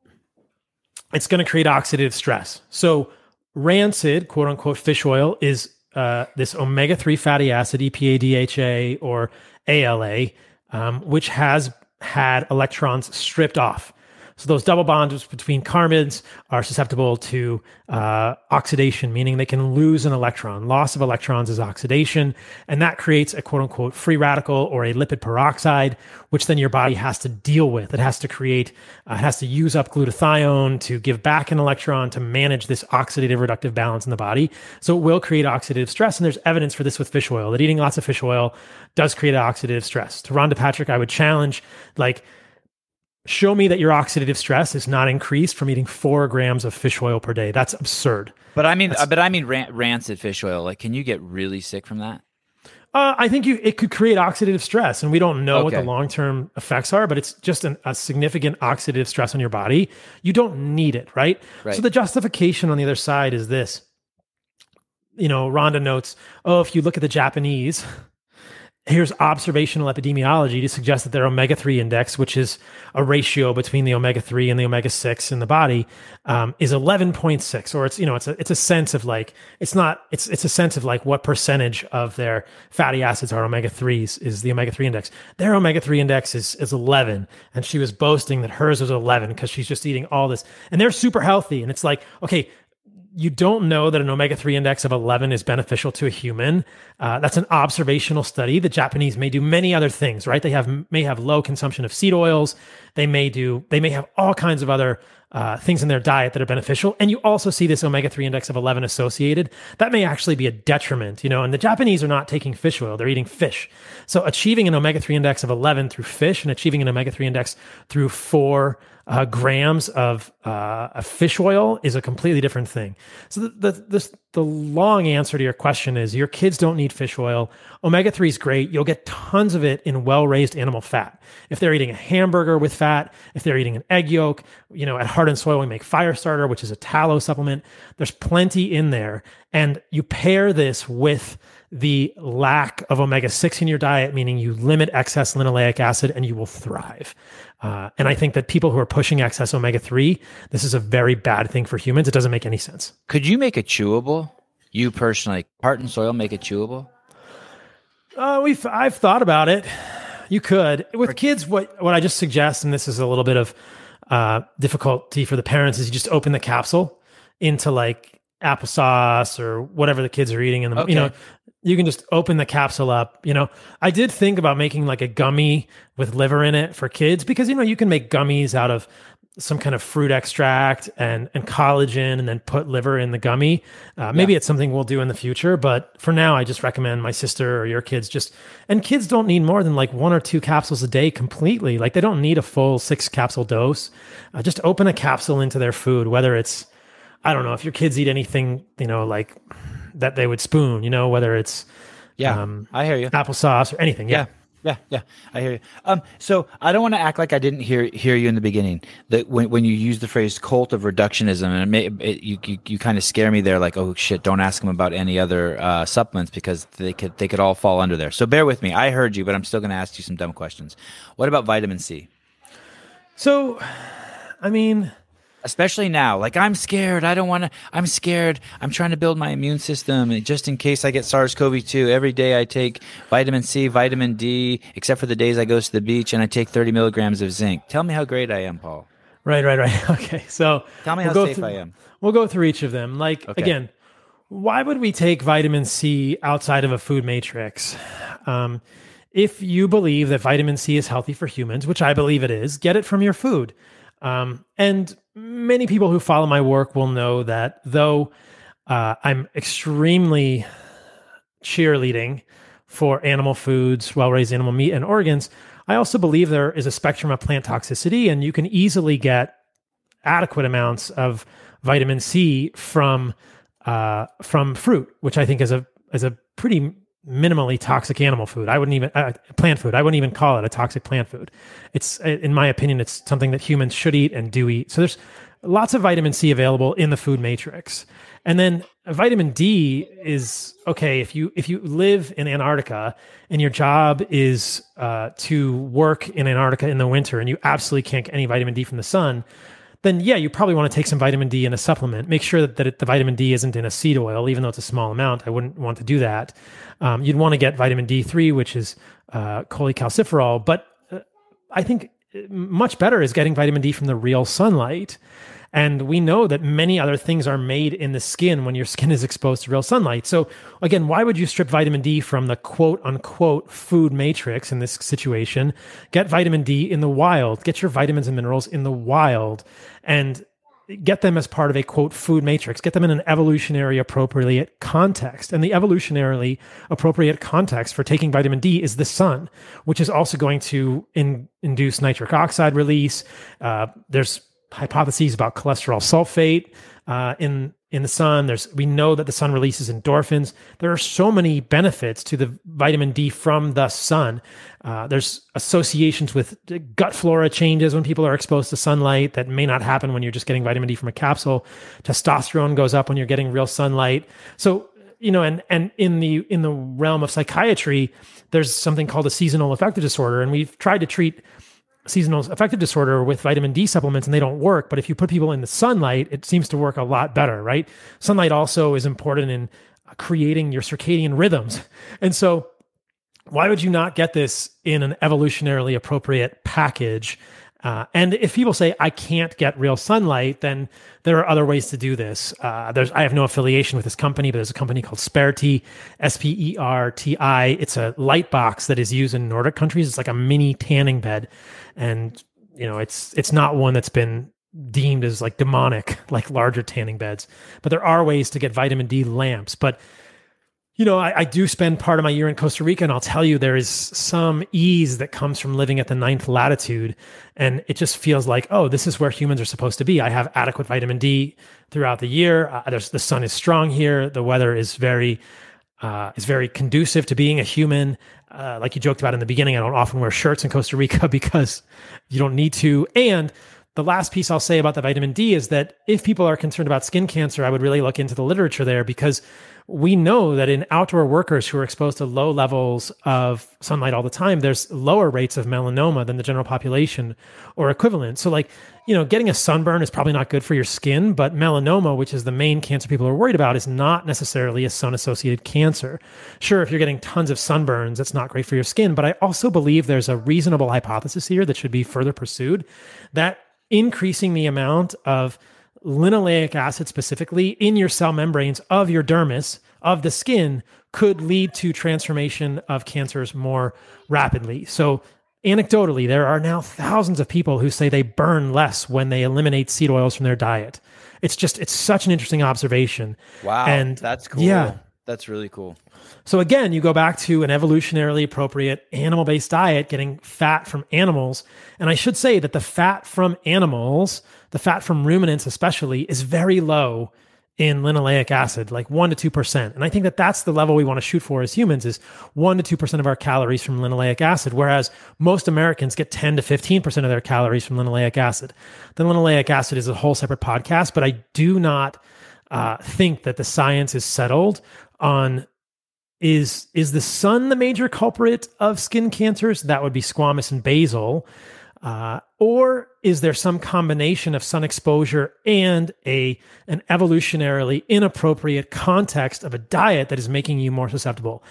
It's going to create oxidative stress. So, rancid, quote unquote, fish oil is uh, this omega 3 fatty acid, EPA, DHA, or ALA, um, which has had electrons stripped off. So those double bonds between carbons are susceptible to uh, oxidation, meaning they can lose an electron. Loss of electrons is oxidation, and that creates a quote unquote free radical or a lipid peroxide, which then your body has to deal with. It has to create, uh, it has to use up glutathione to give back an electron to manage this oxidative reductive balance in the body. So it will create oxidative stress, and there's evidence for this with fish oil that eating lots of fish oil does create oxidative stress. To Rhonda Patrick, I would challenge like show me that your oxidative stress is not increased from eating four grams of fish oil per day. That's absurd. But I mean, That's, but I mean ran- rancid fish oil. Like, can you get really sick from that? Uh, I think you it could create oxidative stress, and we don't know what the long term effects are, but it's just an, a significant oxidative stress on your body. You don't need it, right? Right. So the justification on the other side is this. You know, Rhonda notes, oh, if you look at the Japanese, here's observational epidemiology to suggest that their omega 3 index, which is a ratio between the omega 3 and the omega 6 in the body, um, is 11.6. Or it's, you know, it's a, it's a sense of like, it's not, it's, it's a sense of like what percentage of their fatty acids are omega 3s is the omega 3 index. Their omega 3 index is, is 11. And she was boasting that hers was 11 because she's just eating all this. And they're super healthy. And it's like, okay, you don't know that an omega 3 index of 11 is beneficial to a human. Uh, that's an observational study. The Japanese may do many other things, right? They have may have low consumption of seed oils. They may do they may have all kinds of other uh, things in their diet that are beneficial. And you also see this omega 3 index of 11 associated. That may actually be a detriment, you know. And the Japanese are not taking fish oil, they're eating fish. So achieving an omega 3 index of 11 through fish and achieving an omega 3 index through four uh, grams of, uh, of fish oil is a completely different thing. So the, the the the long answer to your question is your kids don't need fish oil. Omega three is great. You'll get tons of it in well raised animal fat. If they're eating a hamburger with fat, if they're eating an egg yolk, you know, at Heart and Soil we make Firestarter, which is a tallow supplement. There's plenty in there, and you pair this with the lack of omega 6 in your diet, meaning you limit excess linoleic acid and you will thrive. Uh, and I think that people who are pushing excess omega 3, this is a very bad thing for humans. It doesn't make any sense. Could you make it chewable? You personally, Heart and Soil, make it chewable? Uh, we've I've thought about it. You could with kids. What what I just suggest, and this is a little bit of uh, difficulty for the parents, is you just open the capsule into like applesauce or whatever the kids are eating, and the, you know Okay. You can just open the capsule up. You know, I did think about making like a gummy with liver in it for kids because you know you can make gummies out of some kind of fruit extract and and collagen and then put liver in the gummy. Uh, maybe it's something we'll do in the future, but for now, I just recommend my sister or your kids just and kids don't need more than like one or two capsules a day completely. Like they don't need a full six capsule dose. Uh, just open a capsule into their food, whether it's I don't know if your kids eat anything you know like that they would spoon, you know, whether it's Yeah, Um, I hear you. applesauce or anything. Yeah. Yeah, yeah, I hear you. Um, so I don't want to act like I didn't hear hear you in the beginning. That when when you use the phrase "cult of reductionism," and it may, it, you you, you kind of scare me there. Like, oh shit, don't ask them about any other uh, supplements because they could they could all fall under there. So bear with me. I heard you, but I'm still going to ask you some dumb questions. What about vitamin C? So, I mean, Especially now, like I'm scared. I don't want to. I'm scared. I'm trying to build my immune system just in case I get SARS-CoV-2. Every day I take vitamin C, vitamin D, except for the days I go to the beach and I take 30 milligrams of zinc. Tell me how great I am, Paul. right, right, right. Okay. So Tell me we'll how safe through- I am. We'll go through each of them. Like Okay. again, why would we take vitamin C outside of a food matrix? Um, if you believe that vitamin C is healthy for humans, which I believe it is, get it from your food. Um, and many people who follow my work will know that though uh, I'm extremely cheerleading for animal foods, well raised animal meat, and organs, I also believe there is a spectrum of plant toxicity, and you can easily get adequate amounts of vitamin C from uh, from fruit, which I think is a is a pretty minimally toxic animal food. I wouldn't even uh, plant food. I wouldn't even call it a toxic plant food. It's in my opinion, it's something that humans should eat and do eat. So there's lots of vitamin C available in the food matrix. And then vitamin D is okay if you if you live in Antarctica and your job is uh, to work in Antarctica in the winter and you absolutely can't get any vitamin D from the sun, then yeah, you probably want to take some vitamin D in a supplement. Make sure that, that it, the vitamin D isn't in a seed oil, even though it's a small amount. I wouldn't want to do that. Um, you'd want to get vitamin D3, which is uh, cholecalciferol. But uh, I think much better is getting vitamin D from the real sunlight. And we know that many other things are made in the skin when your skin is exposed to real sunlight. So, again, why would you strip vitamin D from the quote unquote food matrix in this situation? Get vitamin D in the wild, get your vitamins and minerals in the wild, and get them as part of a quote food matrix get them in an evolutionary appropriate context and the evolutionarily appropriate context for taking vitamin d is the sun which is also going to in, induce nitric oxide release uh, there's hypotheses about cholesterol sulfate uh, in in the sun. There's we know that the sun releases endorphins. There are so many benefits to the vitamin D from the sun. Uh, there's associations with gut flora changes when people are exposed to sunlight that may not happen when you're just getting vitamin D from a capsule. Testosterone goes up when you're getting real sunlight. So you know, and and in the in the realm of psychiatry, there's something called a seasonal affective disorder, and we've tried to treat seasonal affective disorder with vitamin D supplements and they don't work. But if you put people in the sunlight, it seems to work a lot better, right? Sunlight also is important in creating your circadian rhythms. And so, why would you not get this in an evolutionarily appropriate package uh, and if people say I can't get real sunlight, then there are other ways to do this. Uh, there's I have no affiliation with this company, but there's a company called Sperti, S P E R T I. It's a light box that is used in Nordic countries. It's like a mini tanning bed, and you know it's it's not one that's been deemed as like demonic like larger tanning beds. But there are ways to get vitamin D lamps, but you know, I, I, do spend part of my year in Costa Rica, and I'll tell you, there is some ease that comes from living at the ninth latitude. And it just feels like, oh, this is where humans are supposed to be. I have adequate vitamin D throughout the year. Uh, the sun is strong here. The weather is very, uh, is very conducive to being a human. Uh, like you joked about in the beginning, I don't often wear shirts in Costa Rica because you don't need to. And the last piece I'll say about the vitamin D is that if people are concerned about skin cancer, I would really look into the literature there because we know that in outdoor workers who are exposed to low levels of sunlight all the time, there's lower rates of melanoma than the general population or equivalent. So, like, you know, getting a sunburn is probably not good for your skin, but melanoma, which is the main cancer people are worried about, is not necessarily a sun associated cancer. Sure, if you're getting tons of sunburns, it's not great for your skin, but I also believe there's a reasonable hypothesis here that should be further pursued that increasing the amount of linoleic acid specifically in your cell membranes of your dermis of the skin could lead to transformation of cancers more rapidly. So anecdotally, there are now thousands of people who say they burn less when they eliminate seed oils from their diet. It's just it's such an interesting observation. Wow. And that's cool. Yeah. That's really cool. So again, you go back to an evolutionarily appropriate animal-based diet, getting fat from animals. And I should say that the fat from animals the fat from ruminants especially is very low in linoleic acid, like 1 to 2%. And I think that that's the level we want to shoot for as humans is 1 to 2% of our calories from linoleic acid, whereas most Americans get 10 to 15% of their calories from linoleic acid. The linoleic acid is a whole separate podcast, but I do not uh, think that the science is settled on is is the sun the major culprit of skin cancers? That would be squamous and basal. Uh, or is there some combination of sun exposure and a an evolutionarily inappropriate context of a diet that is making you more susceptible?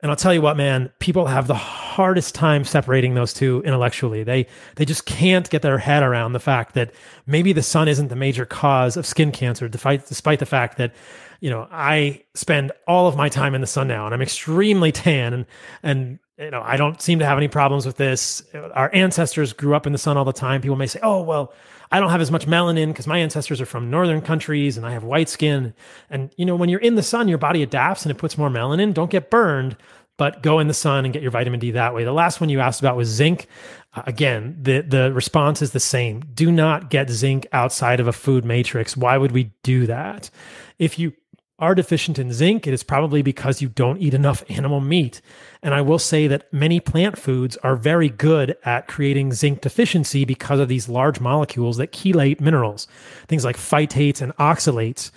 And I'll tell you what, man, people have the hardest time separating those two intellectually. They they just can't get their head around the fact that maybe the sun isn't the major cause of skin cancer, despite despite the fact that you know I spend all of my time in the sun now, and I'm extremely tan, and and you know, I don't seem to have any problems with this. Our ancestors grew up in the sun all the time. People may say, "Oh, well, I don't have as much melanin because my ancestors are from northern countries and I have white skin." And you know, when you're in the sun, your body adapts and it puts more melanin. Don't get burned, but go in the sun and get your vitamin D that way. The last one you asked about was zinc. Uh, again, the the response is the same. Do not get zinc outside of a food matrix. Why would we do that? If you are deficient in zinc, it is probably because you don't eat enough animal meat. And I will say that many plant foods are very good at creating zinc deficiency because of these large molecules that chelate minerals, things like phytates and oxalates.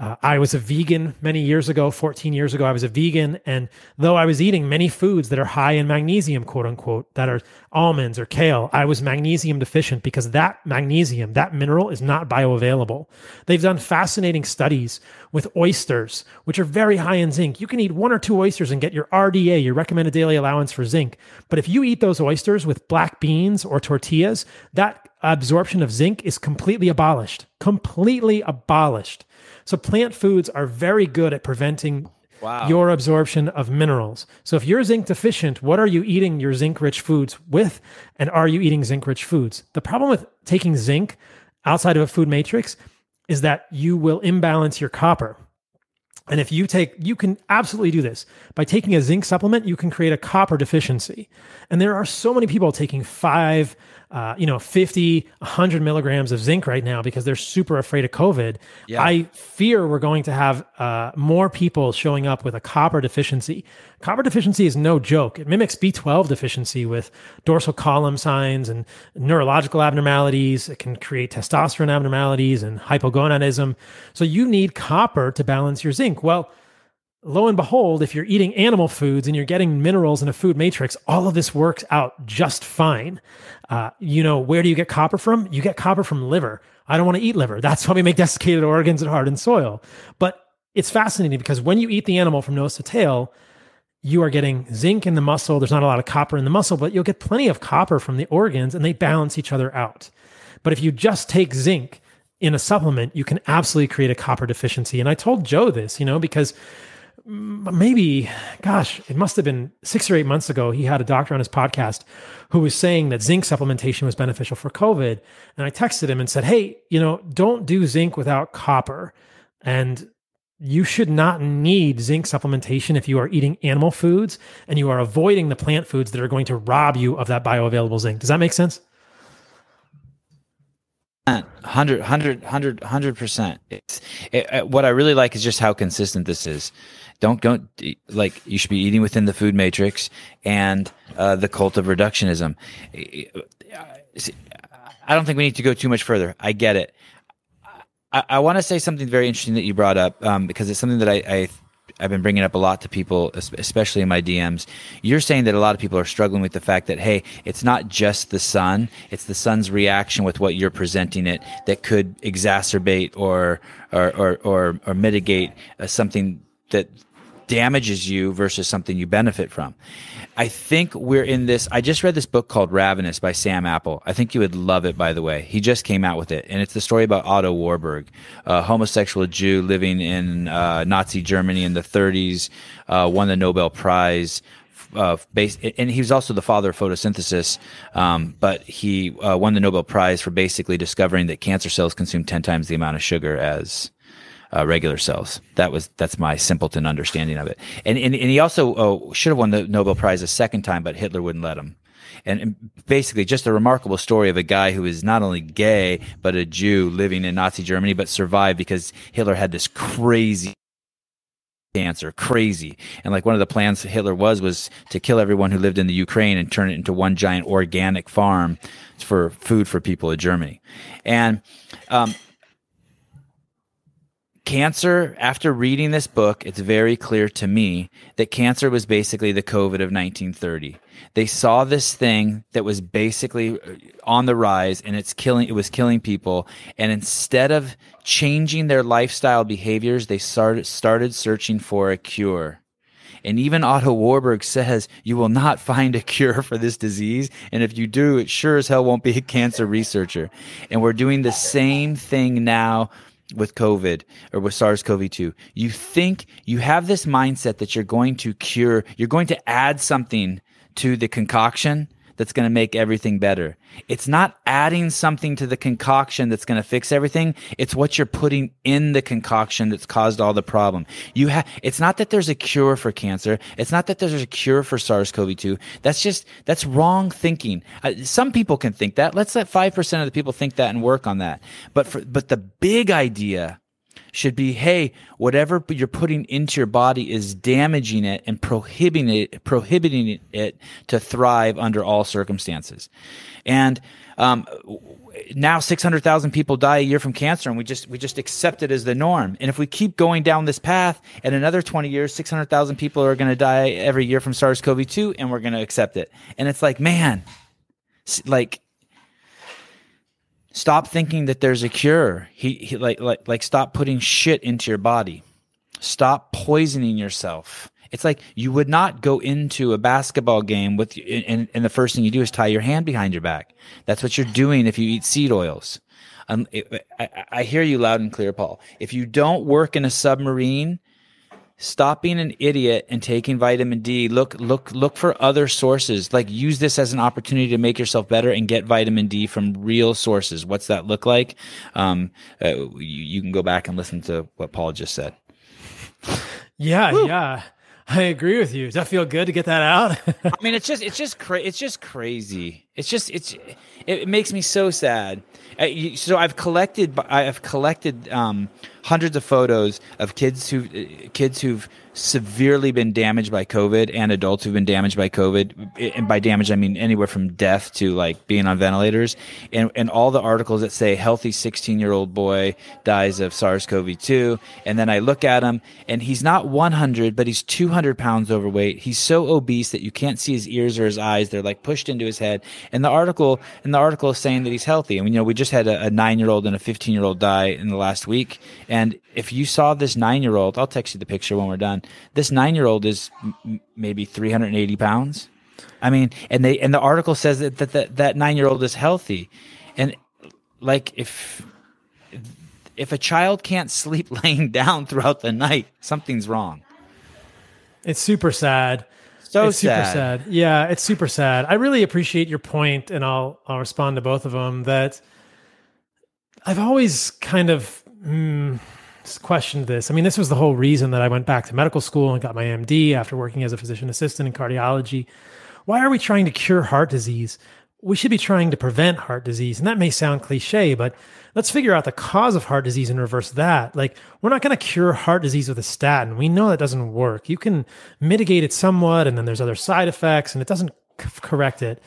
Uh, I was a vegan many years ago, 14 years ago. I was a vegan. And though I was eating many foods that are high in magnesium, quote unquote, that are almonds or kale, I was magnesium deficient because that magnesium, that mineral, is not bioavailable. They've done fascinating studies with oysters, which are very high in zinc. You can eat one or two oysters and get your RDA, your recommended daily allowance for zinc. But if you eat those oysters with black beans or tortillas, that absorption of zinc is completely abolished. Completely abolished. So plant foods are very good at preventing wow. your absorption of minerals. So if you're zinc deficient, what are you eating your zinc rich foods with? And are you eating zinc rich foods? The problem with taking zinc outside of a food matrix is that you will imbalance your copper. And if you take, you can absolutely do this. By taking a zinc supplement, you can create a copper deficiency. And there are so many people taking five, uh, you know, 50, 100 milligrams of zinc right now because they're super afraid of COVID. Yeah. I fear we're going to have uh, more people showing up with a copper deficiency. Copper deficiency is no joke. It mimics B12 deficiency with dorsal column signs and neurological abnormalities. It can create testosterone abnormalities and hypogonadism. So you need copper to balance your zinc. Well, lo and behold, if you're eating animal foods and you're getting minerals in a food matrix, all of this works out just fine. Uh, you know, where do you get copper from? You get copper from liver. I don't want to eat liver. That's why we make desiccated organs and Heart and Soil. But it's fascinating because when you eat the animal from nose to tail, you are getting zinc in the muscle. There's not a lot of copper in the muscle, but you'll get plenty of copper from the organs and they balance each other out. But if you just take zinc in a supplement, you can absolutely create a copper deficiency. And I told Joe this, you know, because maybe, gosh, it must have been six or eight months ago. He had a doctor on his podcast who was saying that zinc supplementation was beneficial for COVID. And I texted him and said, Hey, you know, don't do zinc without copper. And you should not need zinc supplementation if you are eating animal foods and you are avoiding the plant foods that are going to rob you of that bioavailable zinc. Does that make sense? 100 100 100 100% it's it, uh, what i really like is just how consistent this is don't don't like you should be eating within the food matrix and uh, the cult of reductionism. I don't think we need to go too much further. I get it. I, I want to say something very interesting that you brought up um, because it's something that I, I I've been bringing up a lot to people, especially in my DMs. You're saying that a lot of people are struggling with the fact that, hey, it's not just the sun, it's the sun's reaction with what you're presenting it that could exacerbate or, or, or, or, or mitigate uh, something that damages you versus something you benefit from. I think we're in this. I just read this book called Ravenous by Sam Apple. I think you would love it, by the way. He just came out with it. And it's the story about Otto Warburg, a homosexual Jew living in uh, Nazi Germany in the 30s, uh, won the Nobel Prize. Uh, based, and he was also the father of photosynthesis, um, but he uh, won the Nobel Prize for basically discovering that cancer cells consume 10 times the amount of sugar as uh, regular cells. That was that's my simpleton understanding of it. And and, and he also uh, should have won the Nobel Prize a second time, but Hitler wouldn't let him. And, and, basically, just a remarkable story of a guy who is not only gay but a Jew living in Nazi Germany, but survived because Hitler had this crazy cancer crazy and like one of the plans hitler was was to kill everyone who lived in the ukraine and turn it into one giant organic farm for food for people of germany and um, cancer, after reading this book, it's very clear to me that cancer was basically the COVID of 1930. They saw this thing that was basically uh, on the rise and it's killing, it was killing people. And instead of changing their lifestyle behaviors, they started, started searching for a cure. And even Otto Warburg says you will not find a cure for this disease. And if you do, it sure as hell won't be a cancer researcher. And we're doing the same thing now with COVID or with SARS CoV 2. You think you have this mindset that you're going to cure, you're going to add something to the concoction that's going to make everything better. It's not adding something to the concoction that's going to fix everything. It's what you're putting in the concoction that's caused all the problem. You have, it's not that there's a cure for cancer. It's not that there's a cure for SARS-CoV-2. That's just, that's wrong thinking. Uh, some people can think that. Let's let 5% of the people think that and work on that. But for, but the big idea should be hey whatever you're putting into your body is damaging it and prohibiting it prohibiting it to thrive under all circumstances. And um, now 600,000 people die a year from cancer and we just we just accept it as the norm. And if we keep going down this path in another 20 years 600,000 people are going to die every year from SARS-CoV-2 and we're going to accept it. And it's like man like Stop thinking that there's a cure. He, he like like like stop putting shit into your body. Stop poisoning yourself. It's like you would not go into a basketball game with and, and the first thing you do is tie your hand behind your back. That's what you're doing if you eat seed oils. Um, it, I, I hear you loud and clear, Paul. If you don't work in a submarine, stop being an idiot and taking vitamin D. Look, look, look for other sources. Like use this as an opportunity to make yourself better and get vitamin D from real sources. What's that look like? Um, uh, you, you, can go back and listen to what Paul just said. Yeah, Woo. yeah. I agree with you. Does that feel good to get that out? I mean, it's just, it's just, cra- it's just crazy. It's just, it's, it, makes me so sad. Uh, so I've collected, I've collected um, hundreds of photos of kids who, uh, kids who've severely been damaged by COVID and adults who've been damaged by COVID. And by damage, I mean anywhere from death to like being on ventilators. And, and all the articles that say healthy 16 year old boy dies of SARS CoV 2. And then I look at him and he's not 100, but he's 200 pounds overweight. He's so obese that you can't see his ears or his eyes. They're like pushed into his head. And the article, and the article is saying that he's healthy. And you know, we just had a, a nine year old and a 15 year old die in the last week. And if you saw this nine year old, I'll text you the picture when we're done. This nine year old is m- maybe 380 pounds. I mean, and they and the article says that that that, that nine year old is healthy, and like if if a child can't sleep laying down throughout the night, something's wrong. It's super sad. So it's sad. super sad. Yeah, it's super sad. I really appreciate your point, and I'll I'll respond to both of them. That I've always kind of mm, questioned this. I mean, this was the whole reason that I went back to medical school and got my MD after working as a physician assistant in cardiology. Why are we trying to cure heart disease? We should be trying to prevent heart disease. And that may sound cliche, but let's figure out the cause of heart disease and reverse that. Like, we're not going to cure heart disease with a statin. We know that doesn't work. You can mitigate it somewhat, and then there's other side effects, and it doesn't c- correct it.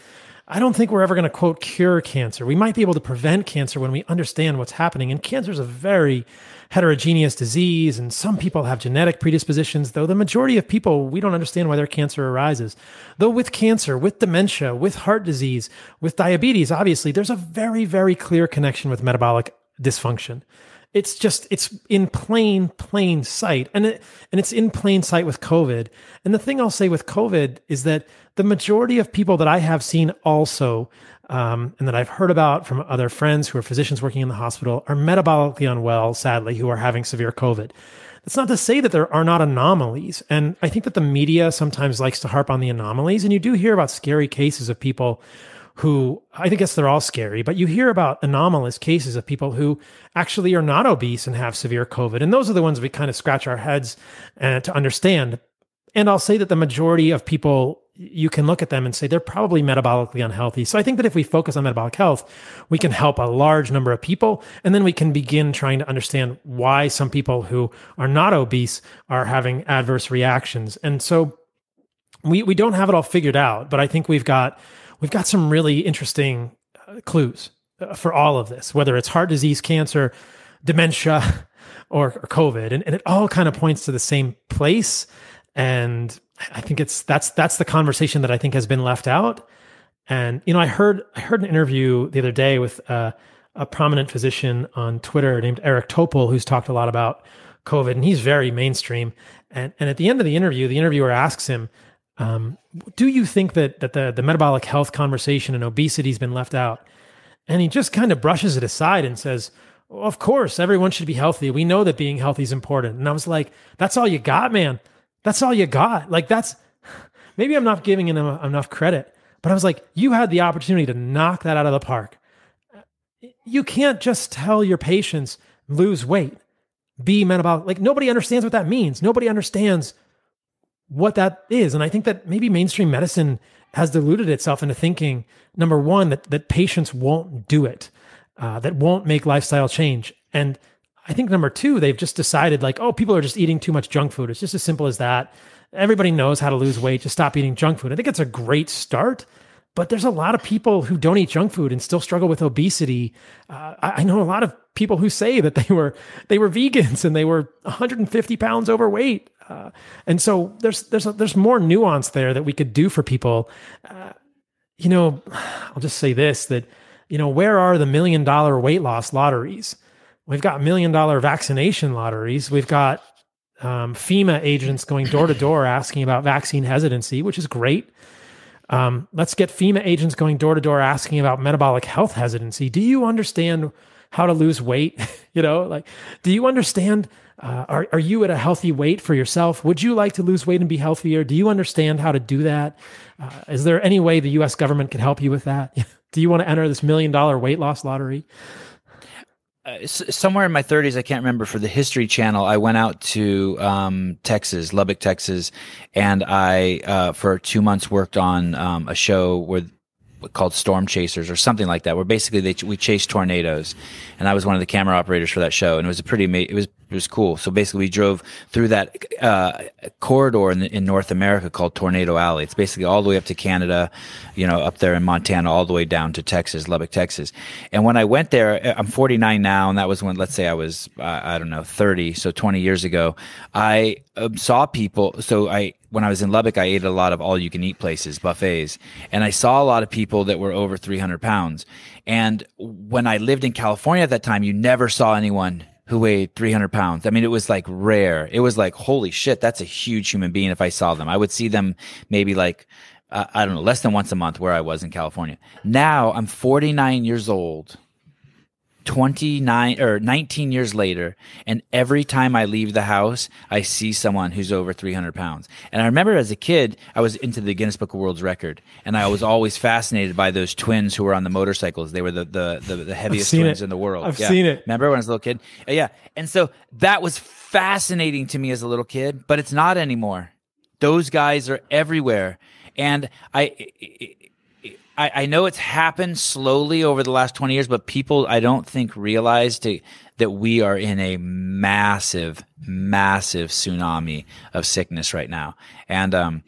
I don't think we're ever going to quote cure cancer. We might be able to prevent cancer when we understand what's happening. And cancer is a very heterogeneous disease, and some people have genetic predispositions, though the majority of people, we don't understand why their cancer arises. Though with cancer, with dementia, with heart disease, with diabetes, obviously, there's a very, very clear connection with metabolic dysfunction. It's just it's in plain plain sight, and it, and it's in plain sight with COVID. And the thing I'll say with COVID is that the majority of people that I have seen also um, and that I've heard about from other friends who are physicians working in the hospital are metabolically unwell, sadly, who are having severe COVID. That's not to say that there are not anomalies. And I think that the media sometimes likes to harp on the anomalies. And you do hear about scary cases of people who I guess they're all scary, but you hear about anomalous cases of people who actually are not obese and have severe COVID. And those are the ones we kind of scratch our heads uh, to understand. And I'll say that the majority of people you can look at them and say they're probably metabolically unhealthy. So I think that if we focus on metabolic health, we can help a large number of people. And then we can begin trying to understand why some people who are not obese are having adverse reactions. And so we, we don't have it all figured out, but I think we've got, we've got some really interesting uh, clues uh, for all of this, whether it's heart disease, cancer, dementia, or, or COVID. And, and it all kind of points to the same place. And I think it's that's that's the conversation that I think has been left out. And you know, I heard I heard an interview the other day with uh, a prominent physician on Twitter named Eric Topol, who's talked a lot about COVID, and he's very mainstream. And and at the end of the interview, the interviewer asks him, um, "Do you think that that the the metabolic health conversation and obesity has been left out?" And he just kind of brushes it aside and says, well, "Of course, everyone should be healthy. We know that being healthy is important." And I was like, "That's all you got, man." That's all you got. Like that's maybe I'm not giving him enough credit, but I was like, you had the opportunity to knock that out of the park. You can't just tell your patients lose weight, be metabolic. Like nobody understands what that means. Nobody understands what that is. And I think that maybe mainstream medicine has deluded itself into thinking number one that that patients won't do it, uh, that won't make lifestyle change, and I think number two, they've just decided like, oh, people are just eating too much junk food. It's just as simple as that. Everybody knows how to lose weight. Just stop eating junk food. I think it's a great start, but there's a lot of people who don't eat junk food and still struggle with obesity. Uh, I, I know a lot of people who say that they were they were vegans and they were 150 pounds overweight. Uh, and so there's there's there's more nuance there that we could do for people. Uh, you know, I'll just say this that you know where are the million dollar weight loss lotteries? We've got million dollar vaccination lotteries. We've got um, FEMA agents going door to door asking about vaccine hesitancy, which is great. Um, let's get FEMA agents going door to door asking about metabolic health hesitancy. Do you understand how to lose weight? you know, like, do you understand? Uh, are, are you at a healthy weight for yourself? Would you like to lose weight and be healthier? Do you understand how to do that? Uh, is there any way the US government can help you with that? do you want to enter this million dollar weight loss lottery? Uh, somewhere in my 30s, I can't remember for the History Channel. I went out to um, Texas, Lubbock, Texas, and I uh, for two months worked on um, a show where called Storm Chasers or something like that, where basically they we chased tornadoes, and I was one of the camera operators for that show, and it was a pretty it was it was cool. So basically, we drove through that uh, corridor in, in North America called Tornado Alley. It's basically all the way up to Canada, you know, up there in Montana, all the way down to Texas, Lubbock, Texas. And when I went there, uh, I'm 49 now, and that was when, let's say, I was uh, I don't know 30, so 20 years ago. I um, saw people. So I when I was in Lubbock, I ate a lot of all you can eat places, buffets, and I saw a lot of people that were over 300 pounds. And when I lived in California at that time, you never saw anyone who weighed 300 pounds. I mean, it was like rare. It was like, holy shit, that's a huge human being if I saw them. I would see them maybe like, uh, I don't know, less than once a month where I was in California. Now I'm 49 years old 29 or 19 years later and every time i leave the house i see someone who's over 300 pounds. And i remember as a kid i was into the guinness book of world's record and i was always fascinated by those twins who were on the motorcycles. They were the the, the, the heaviest twins it. in the world. I've yeah. seen it. Remember when i was a little kid? Uh, yeah. And so that was fascinating to me as a little kid but it's not anymore. Those guys are everywhere. And i I, I, know it's happened slowly over the last 20 years, but people I don't think realize to, that we are in a massive, massive tsunami of sickness right now. And, um,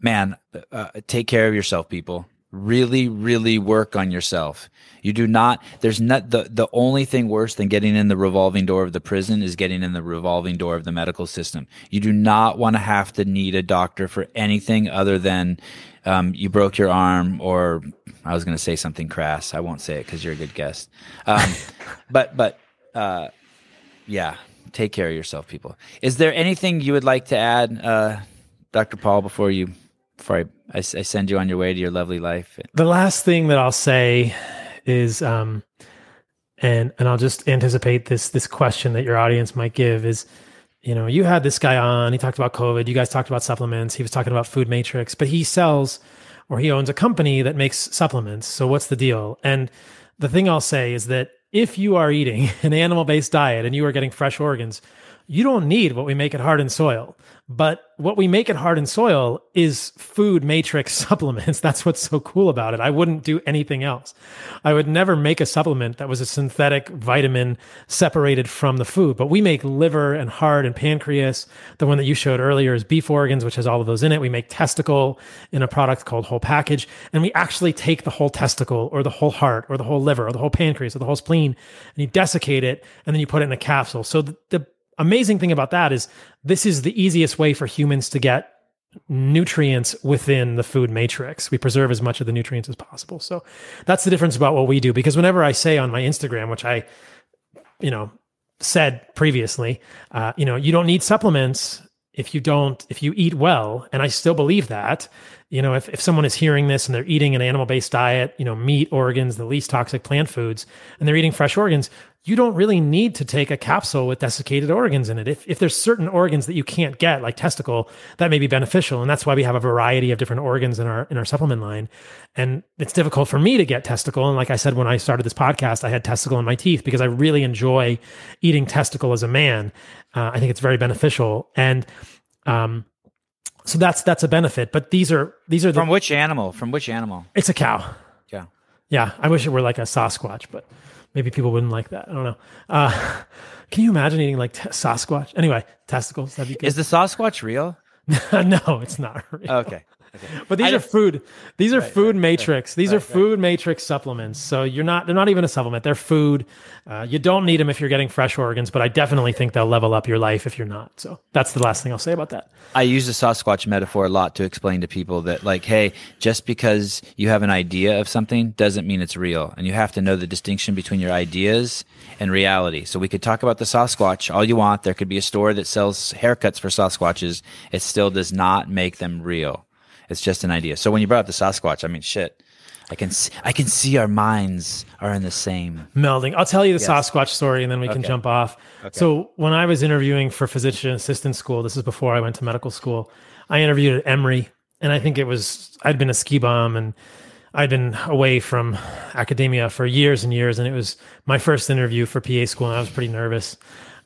man, uh, take care of yourself, people. Really, really work on yourself. You do not, there's not, the, the only thing worse than getting in the revolving door of the prison is getting in the revolving door of the medical system. You do not want to have to need a doctor for anything other than, um, you broke your arm, or I was going to say something crass. I won't say it because you're a good guest. Um, but but uh, yeah, take care of yourself, people. Is there anything you would like to add, uh, Dr. Paul, before you before I, I, I, send you on your way to your lovely life? The last thing that I'll say is, um, and and I'll just anticipate this this question that your audience might give is you know, you had this guy on, he talked about COVID, you guys talked about supplements, he was talking about Food Matrix, but he sells or he owns a company that makes supplements. So what's the deal? And the thing I'll say is that if you are eating an animal based diet and you are getting fresh organs, you don't need what we make at Heart and Soil. But what we make at Heart and Soil is food matrix supplements. That's what's so cool about it. I wouldn't do anything else. I would never make a supplement that was a synthetic vitamin separated from the food. But we make liver and heart and pancreas. The one that you showed earlier is beef organs, which has all of those in it. We make testicle in a product called Whole Package. And we actually take the whole testicle or the whole heart or the whole liver or the whole pancreas or the whole spleen and you desiccate it and then you put it in a capsule. So the, the amazing thing about that is this is the easiest way for humans to get nutrients within the food matrix. We preserve as much of the nutrients as possible. So that's the difference about what we do. Because whenever I say on my Instagram, which I, you know, said previously, uh, you know, you don't need supplements if you don't, if you eat well. And I still believe that you know, if, if someone is hearing this and they're eating an animal based diet, you know, meat, organs, the least toxic plant foods, and they're eating fresh organs, you don't really need to take a capsule with desiccated organs in it. If, if there's certain organs that you can't get, like testicle, that may be beneficial. And that's why we have a variety of different organs in our, in our supplement line. And it's difficult for me to get testicle. And like I said, when I started this podcast, I had testicle in my teeth because I really enjoy eating testicle as a man. Uh, I think it's very beneficial. And, um, so that's that's a benefit. But these are these are the, from which animal? From which animal? It's a cow. Yeah. Yeah. I wish it were like a Sasquatch, but maybe people wouldn't like that. I don't know. Uh, can you imagine eating like t- Sasquatch? Anyway, testicles. That'd be good. Is the Sasquatch real? no, it's not real. Okay. But these I are food. These are right, food right, matrix. Right, these are food matrix supplements. So you're not. They're not even a supplement. They're food. Uh, you don't need them if you're getting fresh organs. But I definitely think they'll level up your life if you're not. So that's the last thing I'll say about that. I use the Sasquatch metaphor a lot to explain to people that, like, hey, just because you have an idea of something doesn't mean it's real, and you have to know the distinction between your ideas and reality. So we could talk about the Sasquatch all you want. There could be a store that sells haircuts for Sasquatches. It still does not make them real. It's just an idea. So when you brought up the Sasquatch, I mean, shit. I can see, I can see our minds are in the same melding. I'll tell you the yes. Sasquatch story, and then we okay. can jump off. Okay. So when I was interviewing for physician assistant school, this is before I went to medical school. I interviewed at Emory, and I think it was I'd been a ski bum, and I'd been away from academia for years and years, and it was my first interview for PA school, and I was pretty nervous.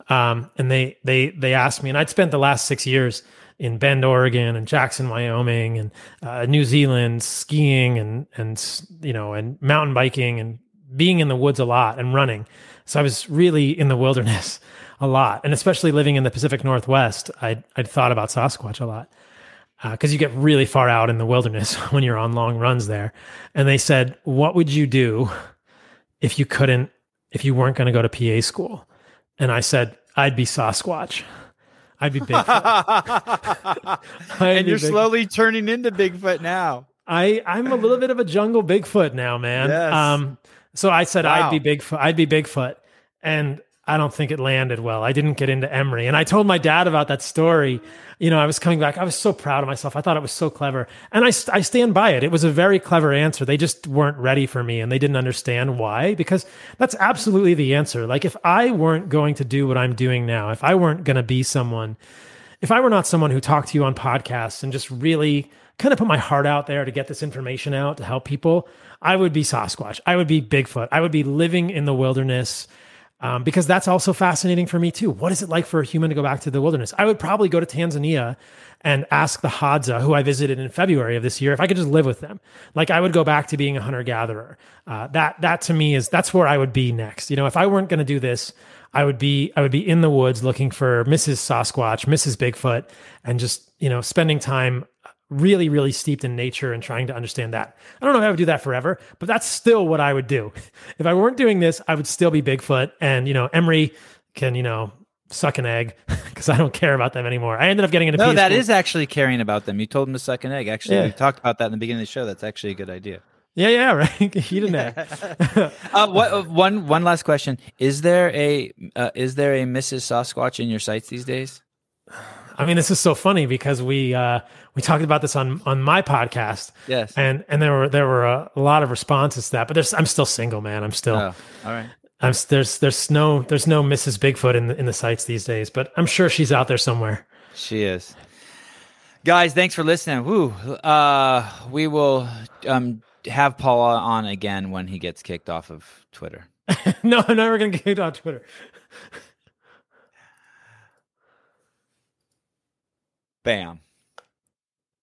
Um, and they they they asked me, and I'd spent the last six years in Bend, Oregon, and Jackson, Wyoming, and uh, New Zealand, skiing and and you know and mountain biking and being in the woods a lot and running. So I was really in the wilderness a lot, and especially living in the Pacific Northwest, I'd I'd thought about Sasquatch a lot because uh, you get really far out in the wilderness when you're on long runs there. And they said, "What would you do if you couldn't, if you weren't going to go to PA school?" And I said, "I'd be Sasquatch. I'd be Bigfoot." and you're slowly turning into Bigfoot now. I I'm a little bit of a jungle Bigfoot now, man. Yes. Um, so I said wow. I'd be Bigfoot. I'd be Bigfoot, and I don't think it landed well. I didn't get into Emory. And I told my dad about that story. You know, I was coming back. I was so proud of myself. I thought it was so clever. And I, I stand by it. It was a very clever answer. They just weren't ready for me and they didn't understand why, because that's absolutely the answer. Like, if I weren't going to do what I'm doing now, if I weren't going to be someone, if I were not someone who talked to you on podcasts and just really kind of put my heart out there to get this information out to help people, I would be Sasquatch. I would be Bigfoot. I would be living in the wilderness um, because that's also fascinating for me too. What is it like for a human to go back to the wilderness? I would probably go to Tanzania and ask the Hadza, who I visited in February of this year, if I could just live with them. Like I would go back to being a hunter gatherer. Uh, that that to me is that's where I would be next. You know, if I weren't going to do this, I would be I would be in the woods looking for Mrs. Sasquatch, Mrs. Bigfoot, and just you know spending time really, really steeped in nature and trying to understand that. I don't know if I would do that forever, but that's still what I would do. If I weren't doing this, I would still be Bigfoot. And, you know, Emory can, you know, suck an egg because I don't care about them anymore. I ended up getting into No, that is actually caring about them. You told him to suck an egg. Actually, yeah. we talked about that in the beginning of the show. That's actually a good idea. Yeah, yeah, right. Eat an egg. uh, what, uh, one one last question: Is there a uh, is there a Mrs. Sasquatch in your sights these days? I mean, this is so funny because we uh, we talked about this on on my podcast. Yes, and and there were there were a, a lot of responses to that. But there's I'm still single, man. I'm still. Oh, all right. I'm there's there's no there's no Mrs. Bigfoot in the, in the sights these days, but I'm sure she's out there somewhere. She is. Guys, thanks for listening. Woo. Uh, we will um, have Paula on again when he gets kicked off of Twitter. no, I'm never gonna get kicked off Twitter. Bam.